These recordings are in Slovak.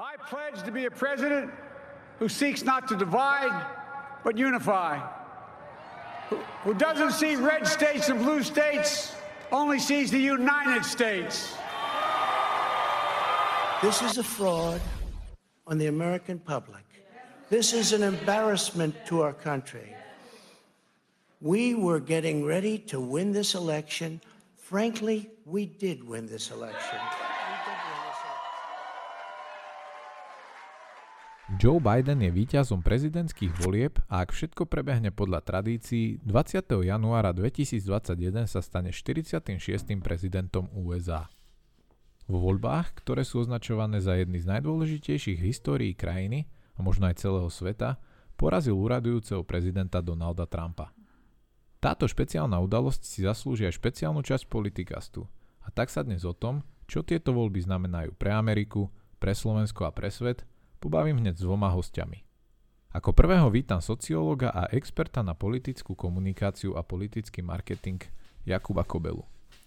I pledge to be a president who seeks not to divide, but unify. Who, who doesn't see red states and blue states, only sees the United States. This is a fraud on the American public. This is an embarrassment to our country. We were getting ready to win this election. Frankly, we did win this election. Joe Biden je víťazom prezidentských volieb a ak všetko prebehne podľa tradícií, 20. januára 2021 sa stane 46. prezidentom USA. Vo voľbách, ktoré sú označované za jedny z najdôležitejších histórií krajiny a možno aj celého sveta, porazil úradujúceho prezidenta Donalda Trumpa. Táto špeciálna udalosť si zaslúži aj špeciálnu časť politikastu. A tak sa dnes o tom, čo tieto voľby znamenajú pre Ameriku, pre Slovensko a pre svet, pobavím hneď s dvoma hostiami. Ako prvého vítam sociológa a experta na politickú komunikáciu a politický marketing Jakuba Kobelu.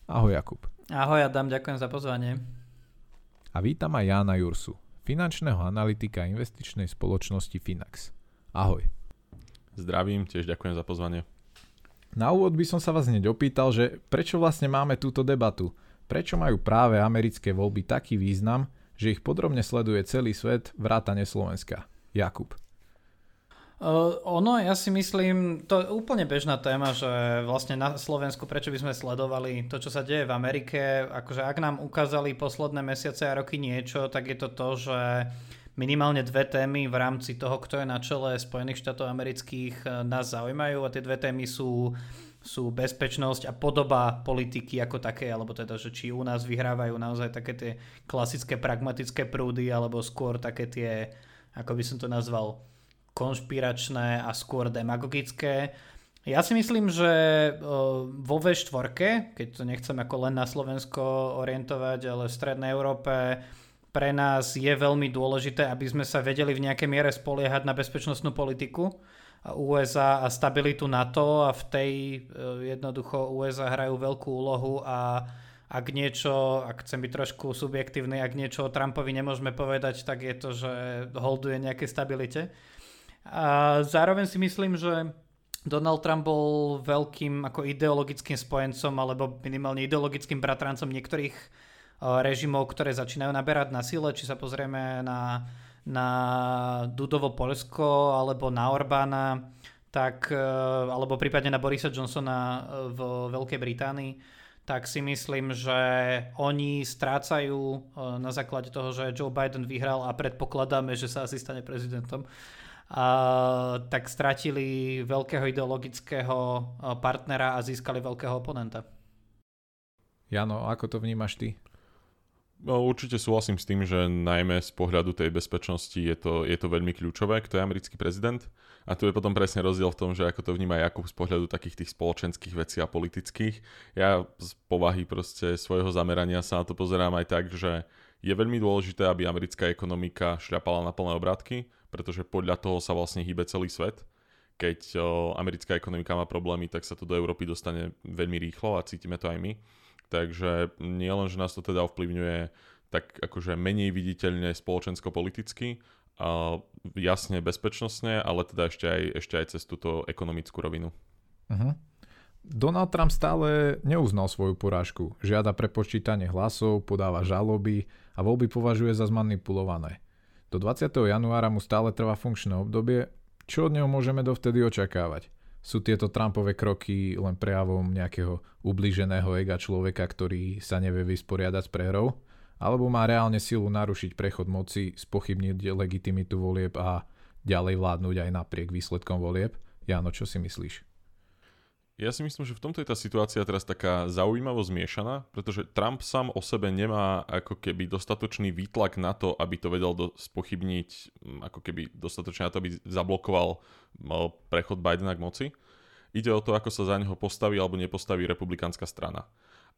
Ahoj Jakub. Ahoj Adam, ďakujem za pozvanie. A vítam aj Jána Jursu, finančného analytika investičnej spoločnosti Finax. Ahoj. Zdravím, tiež ďakujem za pozvanie. Na úvod by som sa vás hneď opýtal, že prečo vlastne máme túto debatu? Prečo majú práve americké voľby taký význam, že ich podrobne sleduje celý svet, vrátane Slovenska. Jakub. Uh, ono, ja si myslím, to je úplne bežná téma, že vlastne na Slovensku, prečo by sme sledovali to, čo sa deje v Amerike, akože ak nám ukázali posledné mesiace a roky niečo, tak je to to, že minimálne dve témy v rámci toho, kto je na čele Spojených štátov amerických nás zaujímajú a tie dve témy sú sú bezpečnosť a podoba politiky ako také, alebo teda, že či u nás vyhrávajú naozaj také tie klasické pragmatické prúdy, alebo skôr také tie, ako by som to nazval, konšpiračné a skôr demagogické. Ja si myslím, že vo V4, keď to nechcem ako len na Slovensko orientovať, ale v Strednej Európe, pre nás je veľmi dôležité, aby sme sa vedeli v nejakej miere spoliehať na bezpečnostnú politiku USA a stabilitu NATO a v tej e, jednoducho USA hrajú veľkú úlohu a ak niečo, ak chcem byť trošku subjektívny, ak niečo o Trumpovi nemôžeme povedať, tak je to, že holduje nejaké stabilite. A zároveň si myslím, že Donald Trump bol veľkým ako ideologickým spojencom alebo minimálne ideologickým bratrancom niektorých e, režimov, ktoré začínajú naberať na sile. Či sa pozrieme na na Dudovo Polsko alebo na Orbána, tak, e, alebo prípadne na Borisa Johnsona e, v Veľkej Británii, tak si myslím, že oni strácajú e, na základe toho, že Joe Biden vyhral a predpokladáme, že sa asi stane prezidentom, a, tak stratili veľkého ideologického partnera a získali veľkého oponenta. Jano, ako to vnímaš ty? No, určite súhlasím s tým, že najmä z pohľadu tej bezpečnosti je to, je to veľmi kľúčové, kto je americký prezident. A tu je potom presne rozdiel v tom, že ako to vníma Jakub z pohľadu takých tých spoločenských vecí a politických. Ja z povahy proste svojho zamerania sa na to pozerám aj tak, že je veľmi dôležité, aby americká ekonomika šľapala na plné obrátky, pretože podľa toho sa vlastne hýbe celý svet. Keď o, americká ekonomika má problémy, tak sa to do Európy dostane veľmi rýchlo a cítime to aj my. Takže nie len, že nás to teda ovplyvňuje tak akože menej viditeľne spoločensko-politicky, a jasne bezpečnostne, ale teda ešte aj, ešte aj cez túto ekonomickú rovinu. Uh-huh. Donald Trump stále neuznal svoju porážku. Žiada prepočítanie hlasov, podáva žaloby a voľby považuje za zmanipulované. Do 20. januára mu stále trvá funkčné obdobie. Čo od neho môžeme dovtedy očakávať? Sú tieto Trumpové kroky len prejavom nejakého ublíženého ega človeka, ktorý sa nevie vysporiadať s prehrou? Alebo má reálne silu narušiť prechod moci, spochybniť legitimitu volieb a ďalej vládnuť aj napriek výsledkom volieb? Jano, čo si myslíš? Ja si myslím, že v tomto je tá situácia teraz taká zaujímavo zmiešaná, pretože Trump sám o sebe nemá ako keby dostatočný výtlak na to, aby to vedel do, spochybniť, mm, ako keby dostatočne na to, aby zablokoval prechod Bidena k moci. Ide o to, ako sa za neho postaví alebo nepostaví republikánska strana.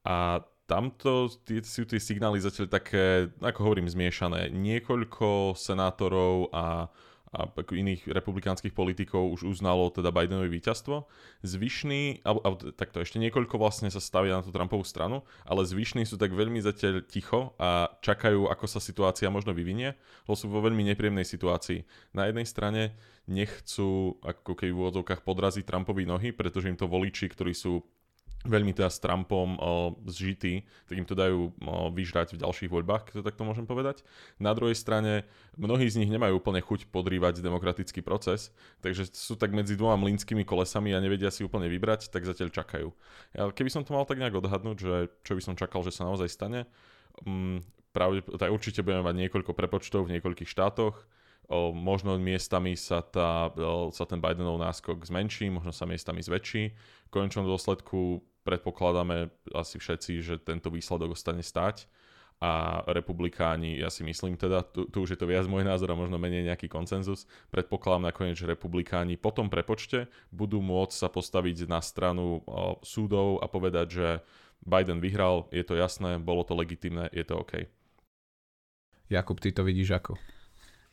A tamto sú tie signály zatiaľ také, ako hovorím, zmiešané. Niekoľko senátorov a a iných republikánskych politikov už uznalo teda Bidenovi víťazstvo. Zvyšní, alebo, alebo takto ešte niekoľko vlastne sa stavia na tú Trumpovú stranu, ale zvyšní sú tak veľmi zatiaľ ticho a čakajú, ako sa situácia možno vyvinie, lebo sú vo veľmi nepríjemnej situácii. Na jednej strane nechcú ako keby v úvodzovkách podraziť Trumpovi nohy, pretože im to voliči, ktorí sú veľmi teda s Trumpom o, zžití, tak im to dajú o, vyžrať v ďalších voľbách, keď to takto môžem povedať. Na druhej strane, mnohí z nich nemajú úplne chuť podrývať demokratický proces, takže sú tak medzi dvoma mlínskymi kolesami a nevedia si úplne vybrať, tak zatiaľ čakajú. Ja, keby som to mal tak nejak odhadnúť, že čo by som čakal, že sa naozaj stane, um, pravde, tak určite budeme mať niekoľko prepočtov v niekoľkých štátoch, O, možno miestami sa, tá, o, sa ten Bidenov náskok zmenší, možno sa miestami zväčší. V konečnom dôsledku predpokladáme asi všetci, že tento výsledok ostane stať a republikáni, ja si myslím teda, tu, tu už je to viac môj názor a možno menej nejaký koncenzus, predpokladám nakoniec, že republikáni po tom prepočte budú môcť sa postaviť na stranu o, súdov a povedať, že Biden vyhral, je to jasné, bolo to legitimné, je to OK. Jakub, ty to vidíš ako?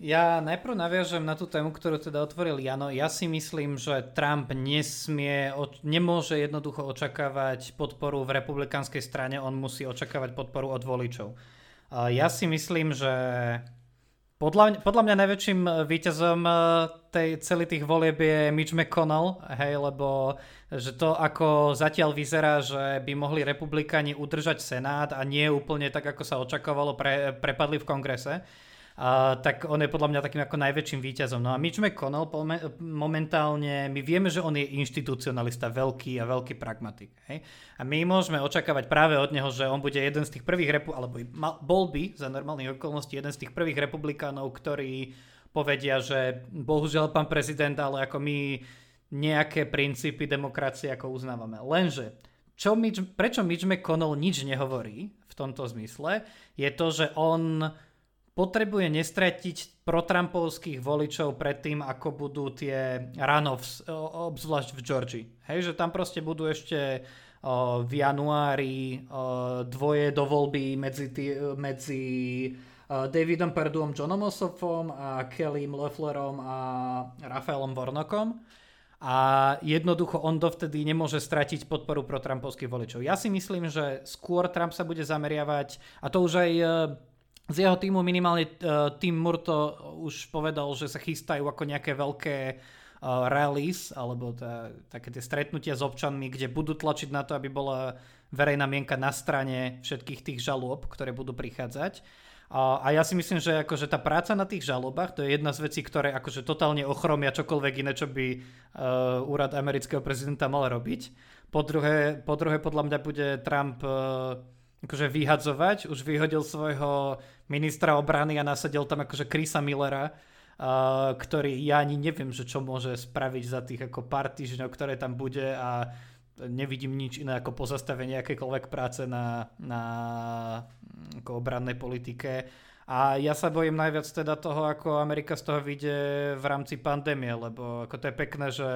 Ja najprv naviažem na tú tému, ktorú teda otvoril Jano. Ja si myslím, že Trump nesmie, nemôže jednoducho očakávať podporu v republikánskej strane, on musí očakávať podporu od voličov. Ja si myslím, že podľa, podľa mňa najväčším víťazom e, tej, celých tých volieb je Mitch McConnell, hej, lebo že to ako zatiaľ vyzerá, že by mohli republikáni udržať Senát a nie úplne tak, ako sa očakávalo, pre, prepadli v kongrese a, tak on je podľa mňa takým ako najväčším víťazom. No a Mitch McConnell momentálne, my vieme, že on je inštitucionalista, veľký a veľký pragmatik. Hej? A my môžeme očakávať práve od neho, že on bude jeden z tých prvých, repu- alebo bol by za normálnych okolností jeden z tých prvých republikánov, ktorí povedia, že bohužiaľ pán prezident, ale ako my nejaké princípy demokracie ako uznávame. Lenže čo Mitch, prečo Mitch McConnell nič nehovorí v tomto zmysle, je to, že on potrebuje nestratiť protrampovských voličov pred tým, ako budú tie runoffs, obzvlášť v Georgii. Hej, že tam proste budú ešte o, v januári o, dvoje do voľby medzi, tý, medzi o, Davidom Perduom, Johnom Ossoffom a Kellym Lefflerom a Rafaelom Vornokom. A jednoducho on dovtedy nemôže stratiť podporu pro trumpovských voličov. Ja si myslím, že skôr Trump sa bude zameriavať, a to už aj z jeho týmu minimálne uh, Tim Murto už povedal, že sa chystajú ako nejaké veľké uh, rallies, alebo tá, také tie stretnutia s občanmi, kde budú tlačiť na to, aby bola verejná mienka na strane všetkých tých žalôb, ktoré budú prichádzať. A ja si myslím, že akože tá práca na tých žalobách, to je jedna z vecí, ktoré akože totálne ochromia čokoľvek iné, čo by uh, úrad amerického prezidenta mal robiť. Po druhé, po druhé podľa mňa bude Trump uh, akože vyhadzovať. Už vyhodil svojho ministra obrany a nasadil tam akože Krisa Millera, uh, ktorý ja ani neviem, že čo môže spraviť za tých ako pár týždňov, ktoré tam bude a nevidím nič iné ako pozastavenie akékoľvek práce na, na ako obrannej politike. A ja sa bojím najviac teda toho, ako Amerika z toho vyjde v rámci pandémie, lebo ako to je pekné, že,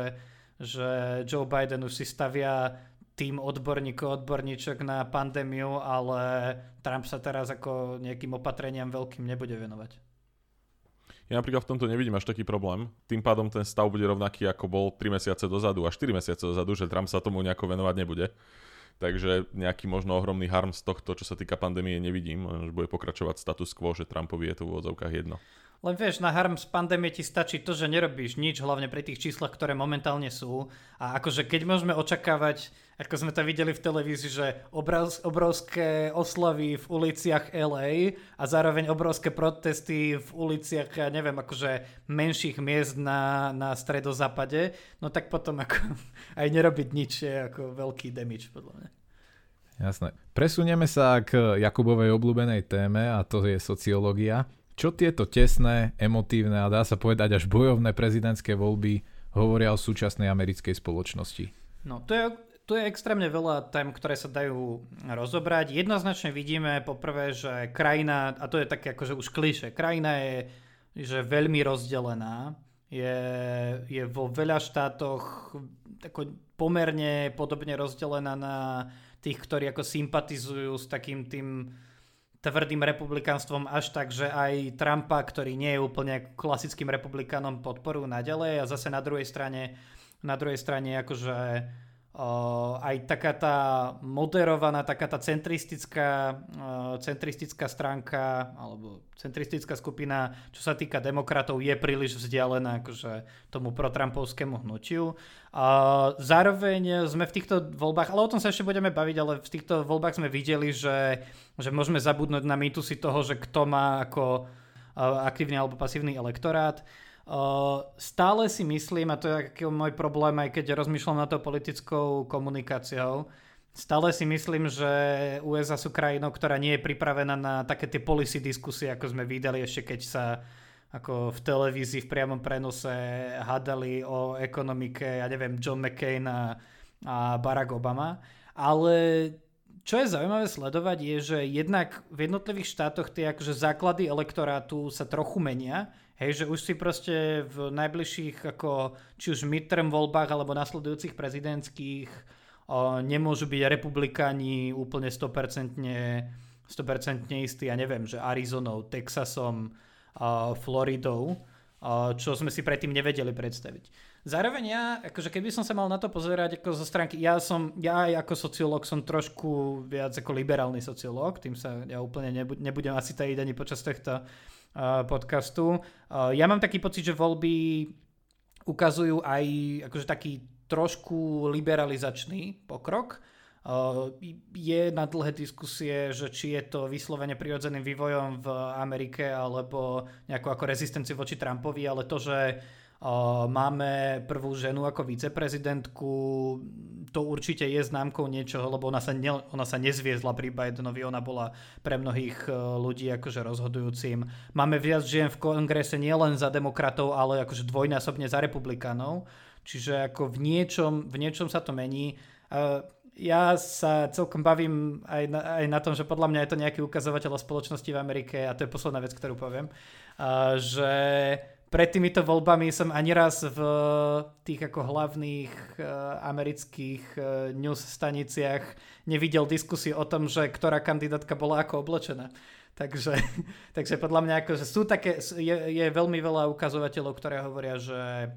že Joe Biden už si stavia tým odborníkov, odborníčok na pandémiu, ale Trump sa teraz ako nejakým opatreniam veľkým nebude venovať. Ja napríklad v tomto nevidím až taký problém. Tým pádom ten stav bude rovnaký, ako bol 3 mesiace dozadu a 4 mesiace dozadu, že Trump sa tomu nejako venovať nebude. Takže nejaký možno ohromný harm z tohto, čo sa týka pandémie, nevidím. Že bude pokračovať status quo, že Trumpovi je to v úvodzovkách jedno. Len vieš, na harm z pandémie ti stačí to, že nerobíš nič, hlavne pri tých číslach, ktoré momentálne sú. A akože keď môžeme očakávať, ako sme to videli v televízii, že obrov, obrovské oslavy v uliciach LA a zároveň obrovské protesty v uliciach, ja neviem, akože menších miest na, na stredozápade, no tak potom ako aj nerobiť nič je ako veľký damage, podľa mňa. Jasné. Presunieme sa k Jakubovej obľúbenej téme a to je sociológia. Čo tieto tesné, emotívne a dá sa povedať až bojovné prezidentské voľby hovoria o súčasnej americkej spoločnosti? No, to je, tu je extrémne veľa tém, ktoré sa dajú rozobrať. Jednoznačne vidíme poprvé, že krajina, a to je také akože už kliše, krajina je že veľmi rozdelená, je, je vo veľa štátoch ako pomerne podobne rozdelená na tých, ktorí ako sympatizujú s takým tým tvrdým republikánstvom až tak, že aj Trumpa, ktorý nie je úplne klasickým republikánom, podporujú naďalej a zase na druhej strane, na druhej strane akože aj taká tá moderovaná, taká tá centristická, uh, centristická stránka alebo centristická skupina, čo sa týka demokratov, je príliš vzdialená akože tomu protrampovskému hnutiu. Zároveň sme v týchto voľbách, ale o tom sa ešte budeme baviť, ale v týchto voľbách sme videli, že, že môžeme zabudnúť na mýtusy toho, že kto má ako uh, aktívny alebo pasívny elektorát. Uh, stále si myslím, a to je aký môj problém, aj keď rozmýšľam na to politickou komunikáciou, stále si myslím, že USA sú krajinou, ktorá nie je pripravená na také tie policy diskusie, ako sme videli ešte keď sa ako v televízii v priamom prenose hádali o ekonomike, ja neviem, John McCain a, a Barack Obama. Ale čo je zaujímavé sledovať je, že jednak v jednotlivých štátoch tie akože základy elektorátu sa trochu menia, Hej, že už si proste v najbližších ako či už midterm voľbách alebo nasledujúcich prezidentských o, nemôžu byť republikáni úplne 100%, 100% istí, ja neviem, že Arizonou, Texasom, o, Floridou, o, čo sme si predtým nevedeli predstaviť. Zároveň ja, akože keby som sa mal na to pozerať ako zo stránky, ja som, ja aj ako sociológ som trošku viac ako liberálny sociológ, tým sa ja úplne nebudem asi tajiť ani počas tohto podcastu. Ja mám taký pocit, že voľby ukazujú aj akože taký trošku liberalizačný pokrok. Je na dlhé diskusie, že či je to vyslovene prirodzeným vývojom v Amerike alebo nejakú ako rezistenciu voči Trumpovi, ale to, že Máme prvú ženu ako viceprezidentku, to určite je známkou niečoho, lebo ona sa, ne, ona sa nezviezla pri Bidenovi, ona bola pre mnohých e, ľudí akože rozhodujúcim. Máme viac žien v kongrese nielen za demokratov, ale akože dvojnásobne za republikánov, čiže ako v niečom, v niečom sa to mení. Ja sa celkom bavím aj na, aj na tom, že podľa mňa je to nejaký ukazovateľ o spoločnosti v Amerike a to je posledná vec, ktorú poviem, že pred týmito voľbami som ani raz v tých ako hlavných uh, amerických uh, news staniciach nevidel diskusiu o tom, že ktorá kandidátka bola ako oblečená. Takže, takže podľa mňa ako, že sú také, je, je veľmi veľa ukazovateľov, ktoré hovoria, že,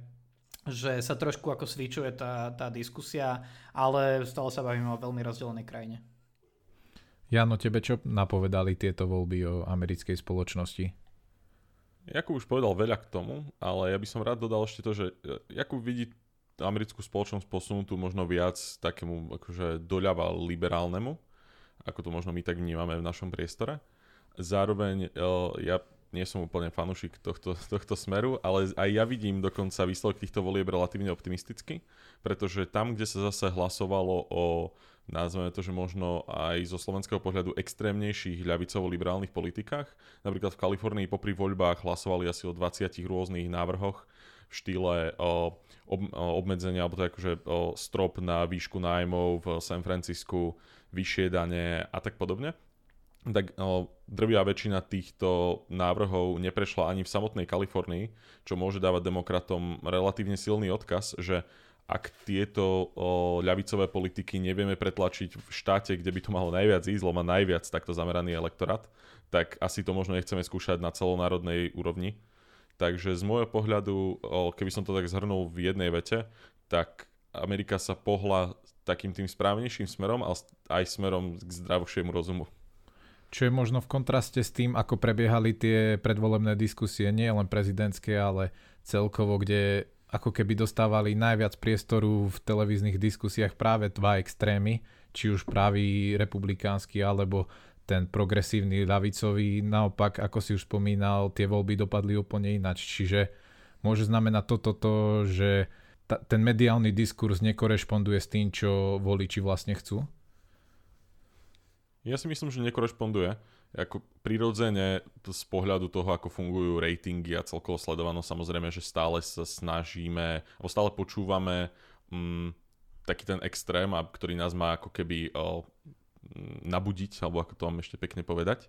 že sa trošku ako svičuje tá, tá diskusia, ale stále sa bavíme o veľmi rozdelenej krajine. Jano, tebe čo napovedali tieto voľby o americkej spoločnosti? Jakub už povedal veľa k tomu, ale ja by som rád dodal ešte to, že e, Jakub vidí americkú spoločnosť posunutú možno viac takému akože doľava liberálnemu, ako to možno my tak vnímame v našom priestore. Zároveň e, ja nie som úplne fanúšik tohto, tohto smeru, ale aj ja vidím dokonca výsledok týchto volieb relatívne optimisticky, pretože tam, kde sa zase hlasovalo o nazveme to, že možno aj zo slovenského pohľadu extrémnejších ľavicovo-liberálnych politikách. Napríklad v Kalifornii popri voľbách hlasovali asi o 20 rôznych návrhoch v štýle o, ob, o obmedzenia, alebo to akože o strop na výšku nájmov v San Francisku, vyššie dane a tak podobne. Tak drvia väčšina týchto návrhov neprešla ani v samotnej Kalifornii, čo môže dávať demokratom relatívne silný odkaz, že ak tieto o, ľavicové politiky nevieme pretlačiť v štáte, kde by to malo najviac ísť, lebo má najviac takto zameraný elektorát, tak asi to možno nechceme skúšať na celonárodnej úrovni. Takže z môjho pohľadu, o, keby som to tak zhrnul v jednej vete, tak Amerika sa pohla takým tým správnejším smerom, ale aj smerom k zdravšiemu rozumu. Čo je možno v kontraste s tým, ako prebiehali tie predvolebné diskusie, nie len prezidentské, ale celkovo, kde ako keby dostávali najviac priestoru v televíznych diskusiách práve dva extrémy, či už pravý republikánsky alebo ten progresívny ľavicový. Naopak, ako si už spomínal, tie voľby dopadli úplne ináč. Čiže môže znamenať toto, to, že ta, ten mediálny diskurs nekorešponduje s tým, čo voliči vlastne chcú? Ja si myslím, že nekorešponduje ako prirodzene z pohľadu toho, ako fungujú ratingy a celkovo sledovanosť, samozrejme, že stále sa snažíme, alebo stále počúvame mm, taký ten extrém, ktorý nás má ako keby o, nabudiť, alebo ako to mám ešte pekne povedať.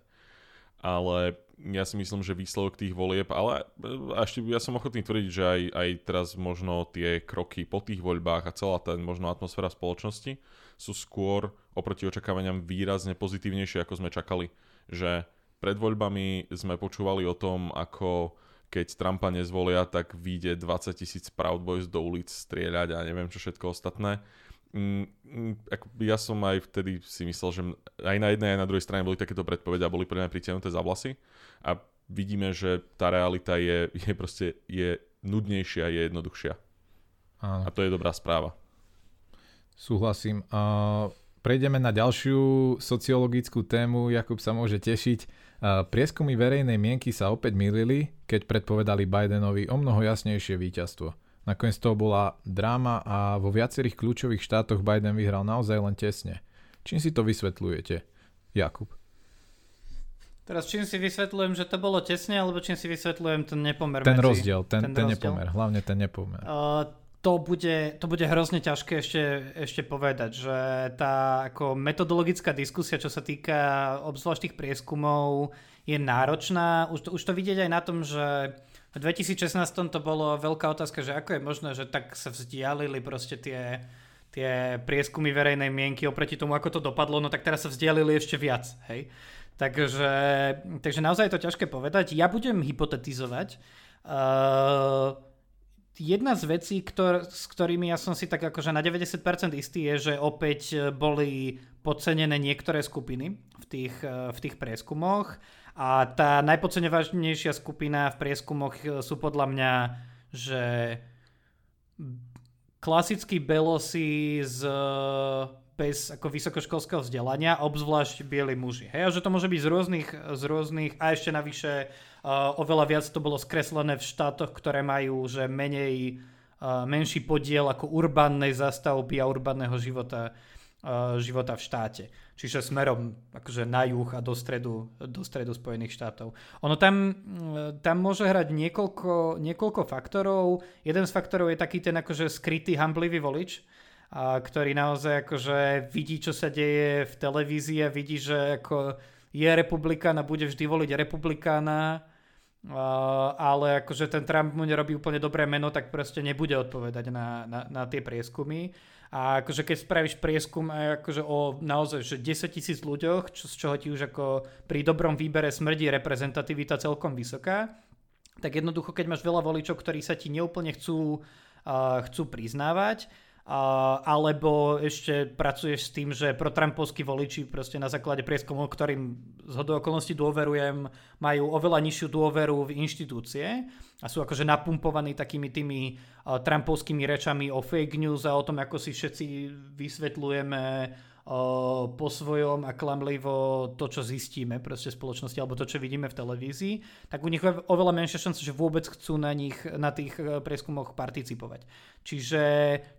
Ale ja si myslím, že výsledok tých volieb, ale a ešte ja som ochotný tvrdiť, že aj, aj teraz možno tie kroky po tých voľbách a celá tá možno atmosféra spoločnosti sú skôr oproti očakávaniam výrazne pozitívnejšie, ako sme čakali že pred voľbami sme počúvali o tom, ako keď Trumpa nezvolia, tak vyjde 20 tisíc Proud Boys do ulic strieľať a neviem čo všetko ostatné. Mm, mm, ja som aj vtedy si myslel, že aj na jednej, aj na druhej strane boli takéto predpovede a boli pre mňa pritiahnuté za vlasy. A vidíme, že tá realita je, je proste je nudnejšia, je jednoduchšia. Áno. A to je dobrá správa. Súhlasím. Uh, prejdeme na ďalšiu sociologickú tému. Jakub sa môže tešiť. Prieskumy verejnej mienky sa opäť milili, keď predpovedali Bidenovi o mnoho jasnejšie víťazstvo. Nakoniec to bola dráma a vo viacerých kľúčových štátoch Biden vyhral naozaj len tesne. Čím si to vysvetľujete, Jakub? Teraz čím si vysvetľujem, že to bolo tesne, alebo čím si vysvetľujem ten nepomer Ten medzi... rozdiel, ten, ten, ten rozdiel? nepomer, hlavne ten nepomer. Uh, to bude, to bude hrozne ťažké ešte, ešte povedať, že tá ako metodologická diskusia, čo sa týka obzvlášť tých prieskumov, je náročná. Už to, už to vidieť aj na tom, že v 2016 to bolo veľká otázka, že ako je možné, že tak sa vzdialili proste tie, tie prieskumy verejnej mienky oproti tomu, ako to dopadlo, no tak teraz sa vzdialili ešte viac, hej. Takže, takže naozaj je to ťažké povedať. Ja budem hypotetizovať. Uh, jedna z vecí, ktor- s ktorými ja som si tak akože na 90% istý je, že opäť e, boli podcenené niektoré skupiny v tých, e, v tých prieskumoch. A tá najpodceňovanejšia skupina v prieskumoch e, sú podľa mňa, že klasickí belosi z bez ako vysokoškolského vzdelania, obzvlášť bieli muži. Hej, a že to môže byť z rôznych, z rôznych a ešte navyše uh, oveľa viac to bolo skreslené v štátoch, ktoré majú že menej, uh, menší podiel ako urbánnej zastavby a urbánneho života, uh, života v štáte. Čiže smerom akože na juh a do stredu, do stredu Spojených štátov. Ono tam, tam môže hrať niekoľko, niekoľko faktorov. Jeden z faktorov je taký ten akože skrytý hamblivý volič, ktorý naozaj akože vidí, čo sa deje v televízii a vidí, že ako je republikán a bude vždy voliť republikána, ale akože ten Trump mu nerobí úplne dobré meno, tak proste nebude odpovedať na, na, na tie prieskumy. A akože keď spravíš prieskum akože o naozaj že 10 tisíc ľuďoch, čo, z čoho ti už ako pri dobrom výbere smrdí reprezentativita celkom vysoká, tak jednoducho keď máš veľa voličov, ktorí sa ti neúplne chcú, uh, chcú priznávať, alebo ešte pracuješ s tým, že pro Trumpovskí voliči proste na základe prieskumov, ktorým z hodou okolností dôverujem, majú oveľa nižšiu dôveru v inštitúcie a sú akože napumpovaní takými tými Trumpovskými rečami o fake news a o tom, ako si všetci vysvetľujeme po svojom a klamlivo to, čo zistíme proste v spoločnosti alebo to, čo vidíme v televízii, tak u nich je oveľa menšia šanca, že vôbec chcú na nich, na tých e, prieskumoch participovať. Čiže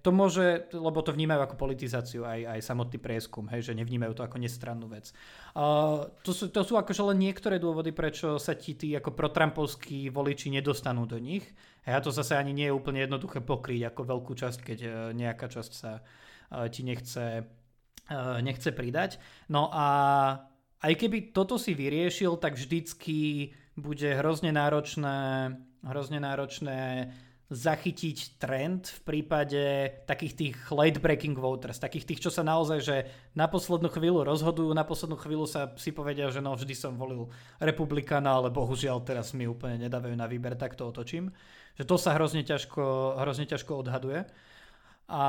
to môže, lebo to vnímajú ako politizáciu aj, aj samotný prieskum, hej, že nevnímajú to ako nestrannú vec. Uh, to, sú, to sú akože len niektoré dôvody, prečo sa ti tí ako protrampovskí voliči nedostanú do nich. A to zase ani nie je úplne jednoduché pokryť ako veľkú časť, keď e, nejaká časť sa uh, ti nechce nechce pridať. No a aj keby toto si vyriešil, tak vždycky bude hrozne náročné, hrozne náročné zachytiť trend v prípade takých tých late breaking voters, takých tých, čo sa naozaj, že na poslednú chvíľu rozhodujú, na poslednú chvíľu sa si povedia, že no vždy som volil republikána, ale bohužiaľ teraz mi úplne nedávajú na výber, tak to otočím. Že to sa hrozne ťažko, hrozne ťažko odhaduje. A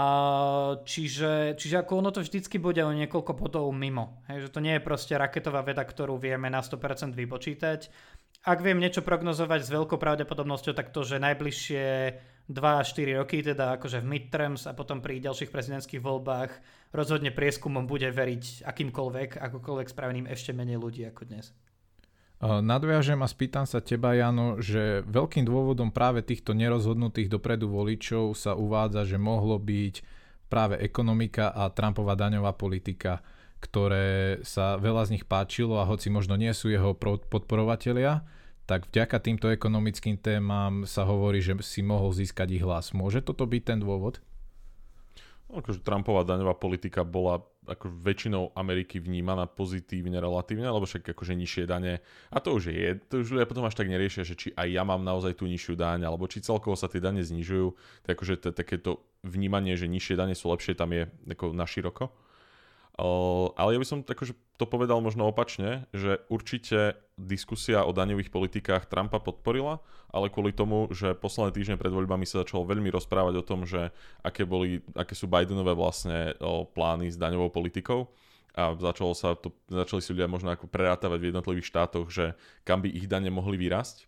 čiže, čiže ako ono to vždycky bude o niekoľko bodov mimo. Hej, že to nie je proste raketová veda, ktorú vieme na 100% vypočítať. Ak viem niečo prognozovať s veľkou pravdepodobnosťou, tak to, že najbližšie 2-4 roky, teda akože v midterms a potom pri ďalších prezidentských voľbách rozhodne prieskumom bude veriť akýmkoľvek, akokoľvek spraveným ešte menej ľudí ako dnes. Nadviažem a spýtam sa teba, Jano, že veľkým dôvodom práve týchto nerozhodnutých dopredu voličov sa uvádza, že mohlo byť práve ekonomika a Trumpova daňová politika, ktoré sa veľa z nich páčilo a hoci možno nie sú jeho podporovatelia, tak vďaka týmto ekonomickým témam sa hovorí, že si mohol získať ich hlas. Môže toto byť ten dôvod? akože Trumpová daňová politika bola ako väčšinou Ameriky vnímaná pozitívne, relatívne, lebo však akože nižšie dane, a to už je, to už ľudia potom až tak neriešia, že či aj ja mám naozaj tú nižšiu daň, alebo či celkovo sa tie dane znižujú, tak akože takéto vnímanie, že nižšie dane sú lepšie, tam je ako na široko. Ale ja by som akože to povedal možno opačne, že určite diskusia o daňových politikách Trumpa podporila, ale kvôli tomu, že posledné týždne pred voľbami sa začalo veľmi rozprávať o tom, že aké, boli, aké sú Bidenové vlastne plány s daňovou politikou a začalo sa to, začali si ľudia možno ako prerátavať v jednotlivých štátoch, že kam by ich dane mohli vyrásť.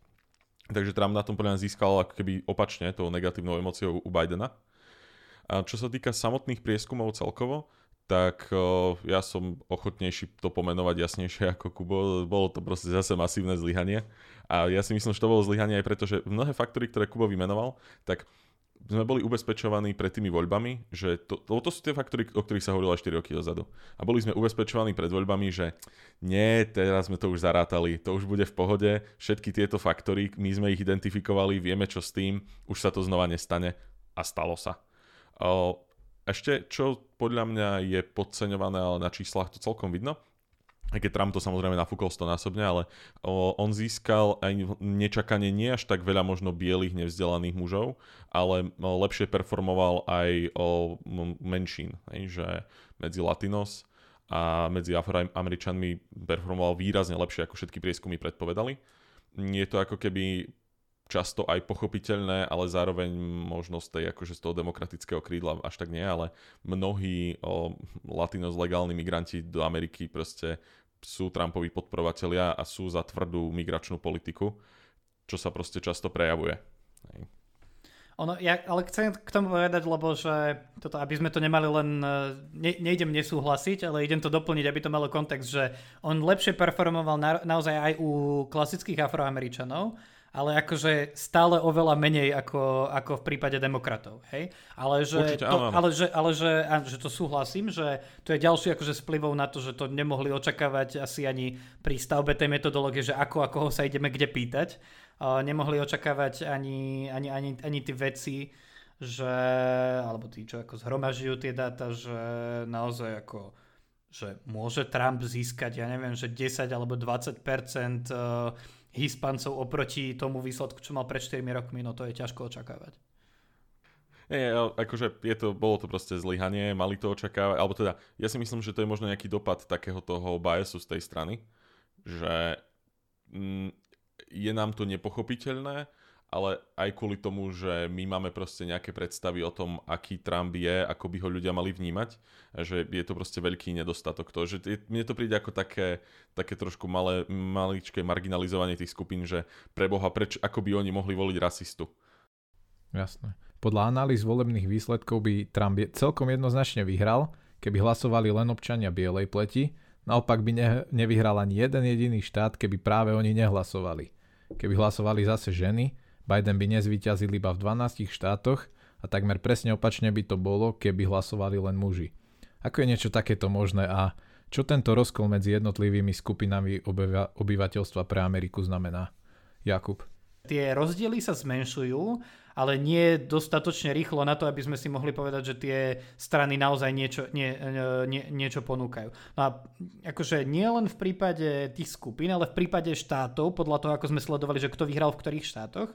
Takže Trump na tom podľa získal ako keby opačne tou negatívnou emóciou u Bidena. A čo sa týka samotných prieskumov celkovo, tak ja som ochotnejší to pomenovať jasnejšie ako Kubo. Bolo to proste zase masívne zlyhanie. A ja si myslím, že to bolo zlyhanie aj preto, že mnohé faktory, ktoré Kubo vymenoval, tak sme boli ubezpečovaní pred tými voľbami, že to, to, to sú tie faktory, o ktorých sa hovorilo aj 4 roky dozadu. A boli sme ubezpečovaní pred voľbami, že nie, teraz sme to už zarátali, to už bude v pohode, všetky tieto faktory, my sme ich identifikovali, vieme čo s tým, už sa to znova nestane a stalo sa. O, ešte, čo podľa mňa je podceňované, ale na číslach to celkom vidno, aj keď Trump to samozrejme nafúkol stonásobne, ale on získal aj nečakanie nie až tak veľa možno bielých nevzdelaných mužov, ale lepšie performoval aj o menšín, že medzi Latinos a medzi Afroameričanmi performoval výrazne lepšie, ako všetky prieskumy predpovedali. Je to ako keby často aj pochopiteľné, ale zároveň možno z tej, akože z toho demokratického krídla až tak nie, ale mnohí o, latinos legálni migranti do Ameriky proste sú Trumpovi podporovatelia a sú za tvrdú migračnú politiku, čo sa proste často prejavuje. Ono, ja ale chcem k tomu povedať, lebo že toto, aby sme to nemali len, e, ne, nejdem nesúhlasiť, ale idem to doplniť, aby to malo kontext, že on lepšie performoval na, naozaj aj u klasických afroameričanov, ale akože stále oveľa menej ako, ako v prípade demokratov, hej? Ale že, Určite, to, áno, áno. ale, že, ale že, a, že to súhlasím, že to je ďalší akože splivov na to, že to nemohli očakávať asi ani pri stavbe tej metodológie, že ako a koho sa ideme kde pýtať. Uh, nemohli očakávať ani, ani, ani, ani tie veci, že, alebo tí, čo ako zhromažujú tie dáta, že naozaj ako že môže Trump získať, ja neviem, že 10 alebo 20% uh, Hispancov oproti tomu výsledku, čo mal pred 4 rokmi, no to je ťažko očakávať. Nie, akože je to, bolo to proste zlyhanie, mali to očakávať, alebo teda, ja si myslím, že to je možno nejaký dopad takého toho biasu z tej strany, že mm, je nám to nepochopiteľné, ale aj kvôli tomu, že my máme proste nejaké predstavy o tom, aký Trump je, ako by ho ľudia mali vnímať, že je to proste veľký nedostatok. To, že je, mne to príde ako také, také trošku malé, maličké marginalizovanie tých skupín, že pre Boha, preč, ako by oni mohli voliť rasistu. Jasné. Podľa analýz volebných výsledkov by Trump celkom jednoznačne vyhral, keby hlasovali len občania bielej pleti, naopak by ne, nevyhral ani jeden jediný štát, keby práve oni nehlasovali. Keby hlasovali zase ženy, Biden by nezvíťazil iba v 12 štátoch a takmer presne opačne by to bolo, keby hlasovali len muži. Ako je niečo takéto možné a čo tento rozkol medzi jednotlivými skupinami obyva- obyvateľstva pre Ameriku znamená? Jakub. Tie rozdiely sa zmenšujú, ale nie dostatočne rýchlo na to, aby sme si mohli povedať, že tie strany naozaj niečo, nie, nie, niečo ponúkajú. No a akože nie len v prípade tých skupín, ale v prípade štátov, podľa toho, ako sme sledovali, že kto vyhral v ktorých štátoch,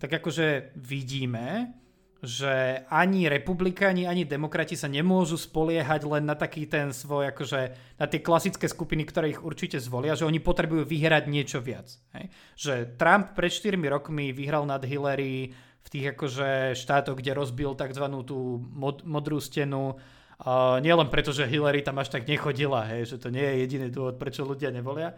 tak akože vidíme, že ani republikáni, ani demokrati sa nemôžu spoliehať len na taký ten svoj, akože na tie klasické skupiny, ktoré ich určite zvolia, že oni potrebujú vyhrať niečo viac. Hej? Že Trump pred 4 rokmi vyhral nad Hillary v tých akože štátoch, kde rozbil tzv. tú mod, modrú stenu, uh, nielen preto, že Hillary tam až tak nechodila, hej, že to nie je jediný dôvod, prečo ľudia nevolia,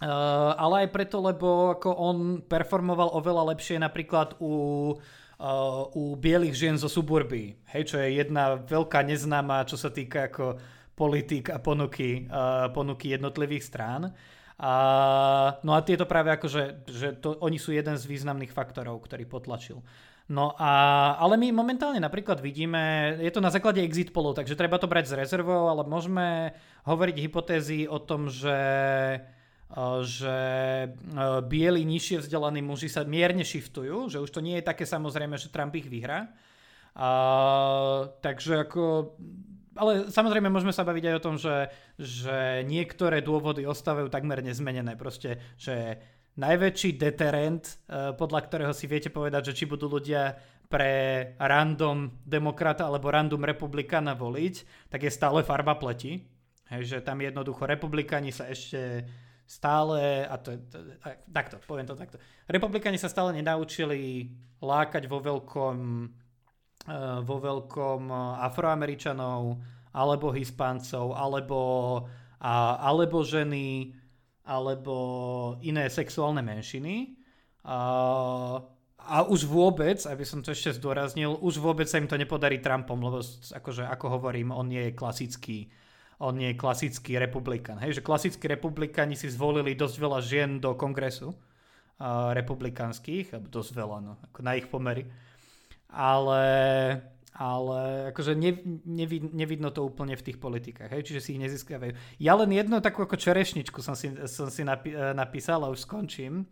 uh, ale aj preto, lebo ako on performoval oveľa lepšie napríklad u uh, u bielých žien zo suburby, hej, čo je jedna veľká neznáma, čo sa týka ako politik a ponuky, uh, ponuky jednotlivých strán. A, no a tieto práve akože, že to, oni sú jeden z významných faktorov, ktorý potlačil. No a, ale my momentálne napríklad vidíme, je to na základe exit polov, takže treba to brať s rezervou, ale môžeme hovoriť hypotézy o tom, že že bieli nižšie vzdelaní muži sa mierne shiftujú, že už to nie je také samozrejme, že Trump ich vyhrá. A, takže ako ale samozrejme môžeme sa baviť aj o tom, že, že niektoré dôvody ostávajú takmer nezmenené. Proste, že najväčší deterent, podľa ktorého si viete povedať, že či budú ľudia pre random demokrata alebo random republikana voliť, tak je stále farba pleti. Hej, že tam jednoducho republikani sa ešte stále, a to je, to, takto, poviem to takto. Republikani sa stále nenaučili lákať vo veľkom, uh, vo veľkom afroameričanov, alebo hispáncov, alebo, a, alebo ženy, alebo iné sexuálne menšiny. A, a už vôbec, aby som to ešte zdôraznil, už vôbec sa im to nepodarí Trumpom, lebo akože, ako hovorím, on nie je klasický on nie je klasický republikan. Hej, že klasickí republikani si zvolili dosť veľa žien do kongresu uh, republikanských, dosť veľa, no, ako na ich pomery. Ale, ale akože ne, nevid, nevidno to úplne v tých politikách, hej, čiže si ich nezískavajú. Ja len jednu takú ako čerešničku som si, som si napi, e, napísal a už skončím.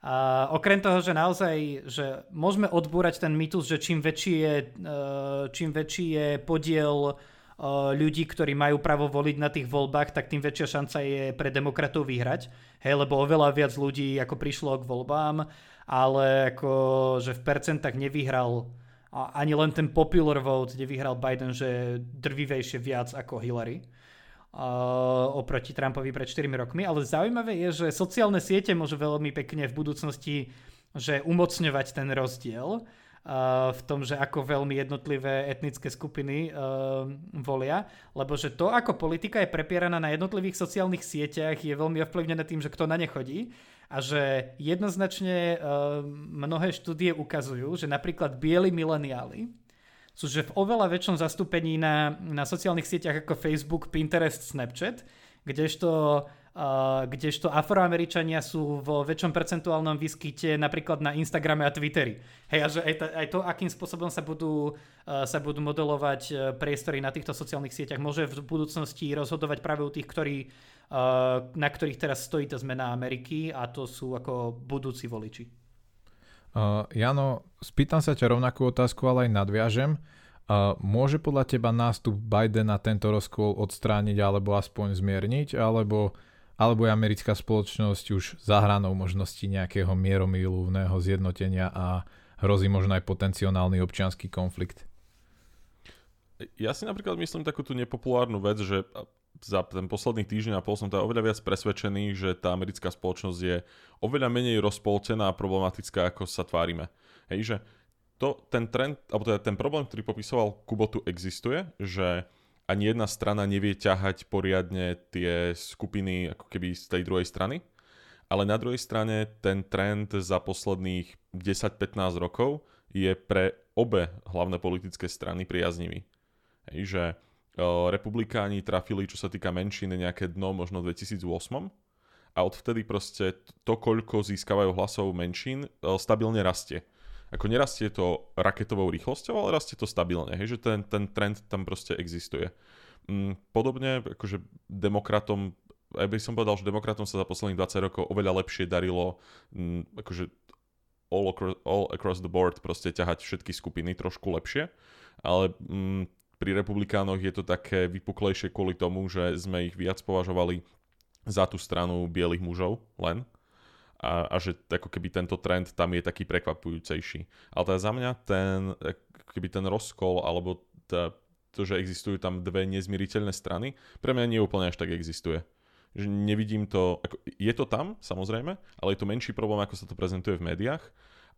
Uh, okrem toho, že naozaj, že môžeme odbúrať ten mýtus, že čím väčší je, uh, čím väčší je podiel ľudí, ktorí majú právo voliť na tých voľbách, tak tým väčšia šanca je pre demokratov vyhrať. Hej, lebo oveľa viac ľudí ako prišlo k voľbám, ale ako, že v percentách nevyhral ani len ten popular vote, kde vyhral Biden, že drvivejšie viac ako Hillary uh, oproti Trumpovi pred 4 rokmi. Ale zaujímavé je, že sociálne siete môžu veľmi pekne v budúcnosti že umocňovať ten rozdiel v tom, že ako veľmi jednotlivé etnické skupiny uh, volia, lebo že to, ako politika je prepieraná na jednotlivých sociálnych sieťach, je veľmi ovplyvnené tým, že kto na ne chodí. A že jednoznačne uh, mnohé štúdie ukazujú, že napríklad bieli mileniáli sú že v oveľa väčšom zastúpení na, na sociálnych sieťach ako Facebook, Pinterest, Snapchat, kdežto kdežto afroameričania sú vo väčšom percentuálnom výskyte napríklad na Instagrame a Twitteri. Hej, a že aj, to, aj to, akým spôsobom sa budú, uh, sa budú modelovať uh, priestory na týchto sociálnych sieťach, môže v budúcnosti rozhodovať práve u tých, ktorí, uh, na ktorých teraz stojí tá zmena Ameriky a to sú ako budúci voliči. Uh, Jano, spýtam sa ťa rovnakú otázku, ale aj nadviažem. Uh, môže podľa teba nástup Bidena tento rozkol odstrániť alebo aspoň zmierniť, alebo alebo je americká spoločnosť už za hranou možnosti nejakého mieromilúvneho zjednotenia a hrozí možno aj potenciálny občianský konflikt? Ja si napríklad myslím takú tú nepopulárnu vec, že za ten posledný týždeň a pol som teda oveľa viac presvedčený, že tá americká spoločnosť je oveľa menej rozpoltená a problematická, ako sa tvárime. Hej, že to, ten trend, alebo teda ten problém, ktorý popisoval Kubotu, existuje, že ani jedna strana nevie ťahať poriadne tie skupiny ako keby z tej druhej strany. Ale na druhej strane ten trend za posledných 10-15 rokov je pre obe hlavné politické strany priaznivý. Hej, že republikáni trafili, čo sa týka menšiny, nejaké dno možno v 2008 a odvtedy proste to, koľko získavajú hlasov menšín, stabilne rastie ako nerastie to raketovou rýchlosťou, ale rastie to stabilne, hej, že ten, ten trend tam proste existuje. Mm, podobne akože demokratom, aj by som povedal, že demokratom sa za posledných 20 rokov oveľa lepšie darilo mm, akože all across, all across the board proste ťahať všetky skupiny trošku lepšie, ale mm, pri republikánoch je to také vypuklejšie kvôli tomu, že sme ich viac považovali za tú stranu bielých mužov len a, a že ako keby tento trend tam je taký prekvapujúcejší. Ale teda za mňa ten, keby ten rozkol alebo tá, to, že existujú tam dve nezmieriteľné strany, pre mňa nie úplne až tak existuje. Že nevidím to, ako, je to tam samozrejme, ale je to menší problém, ako sa to prezentuje v médiách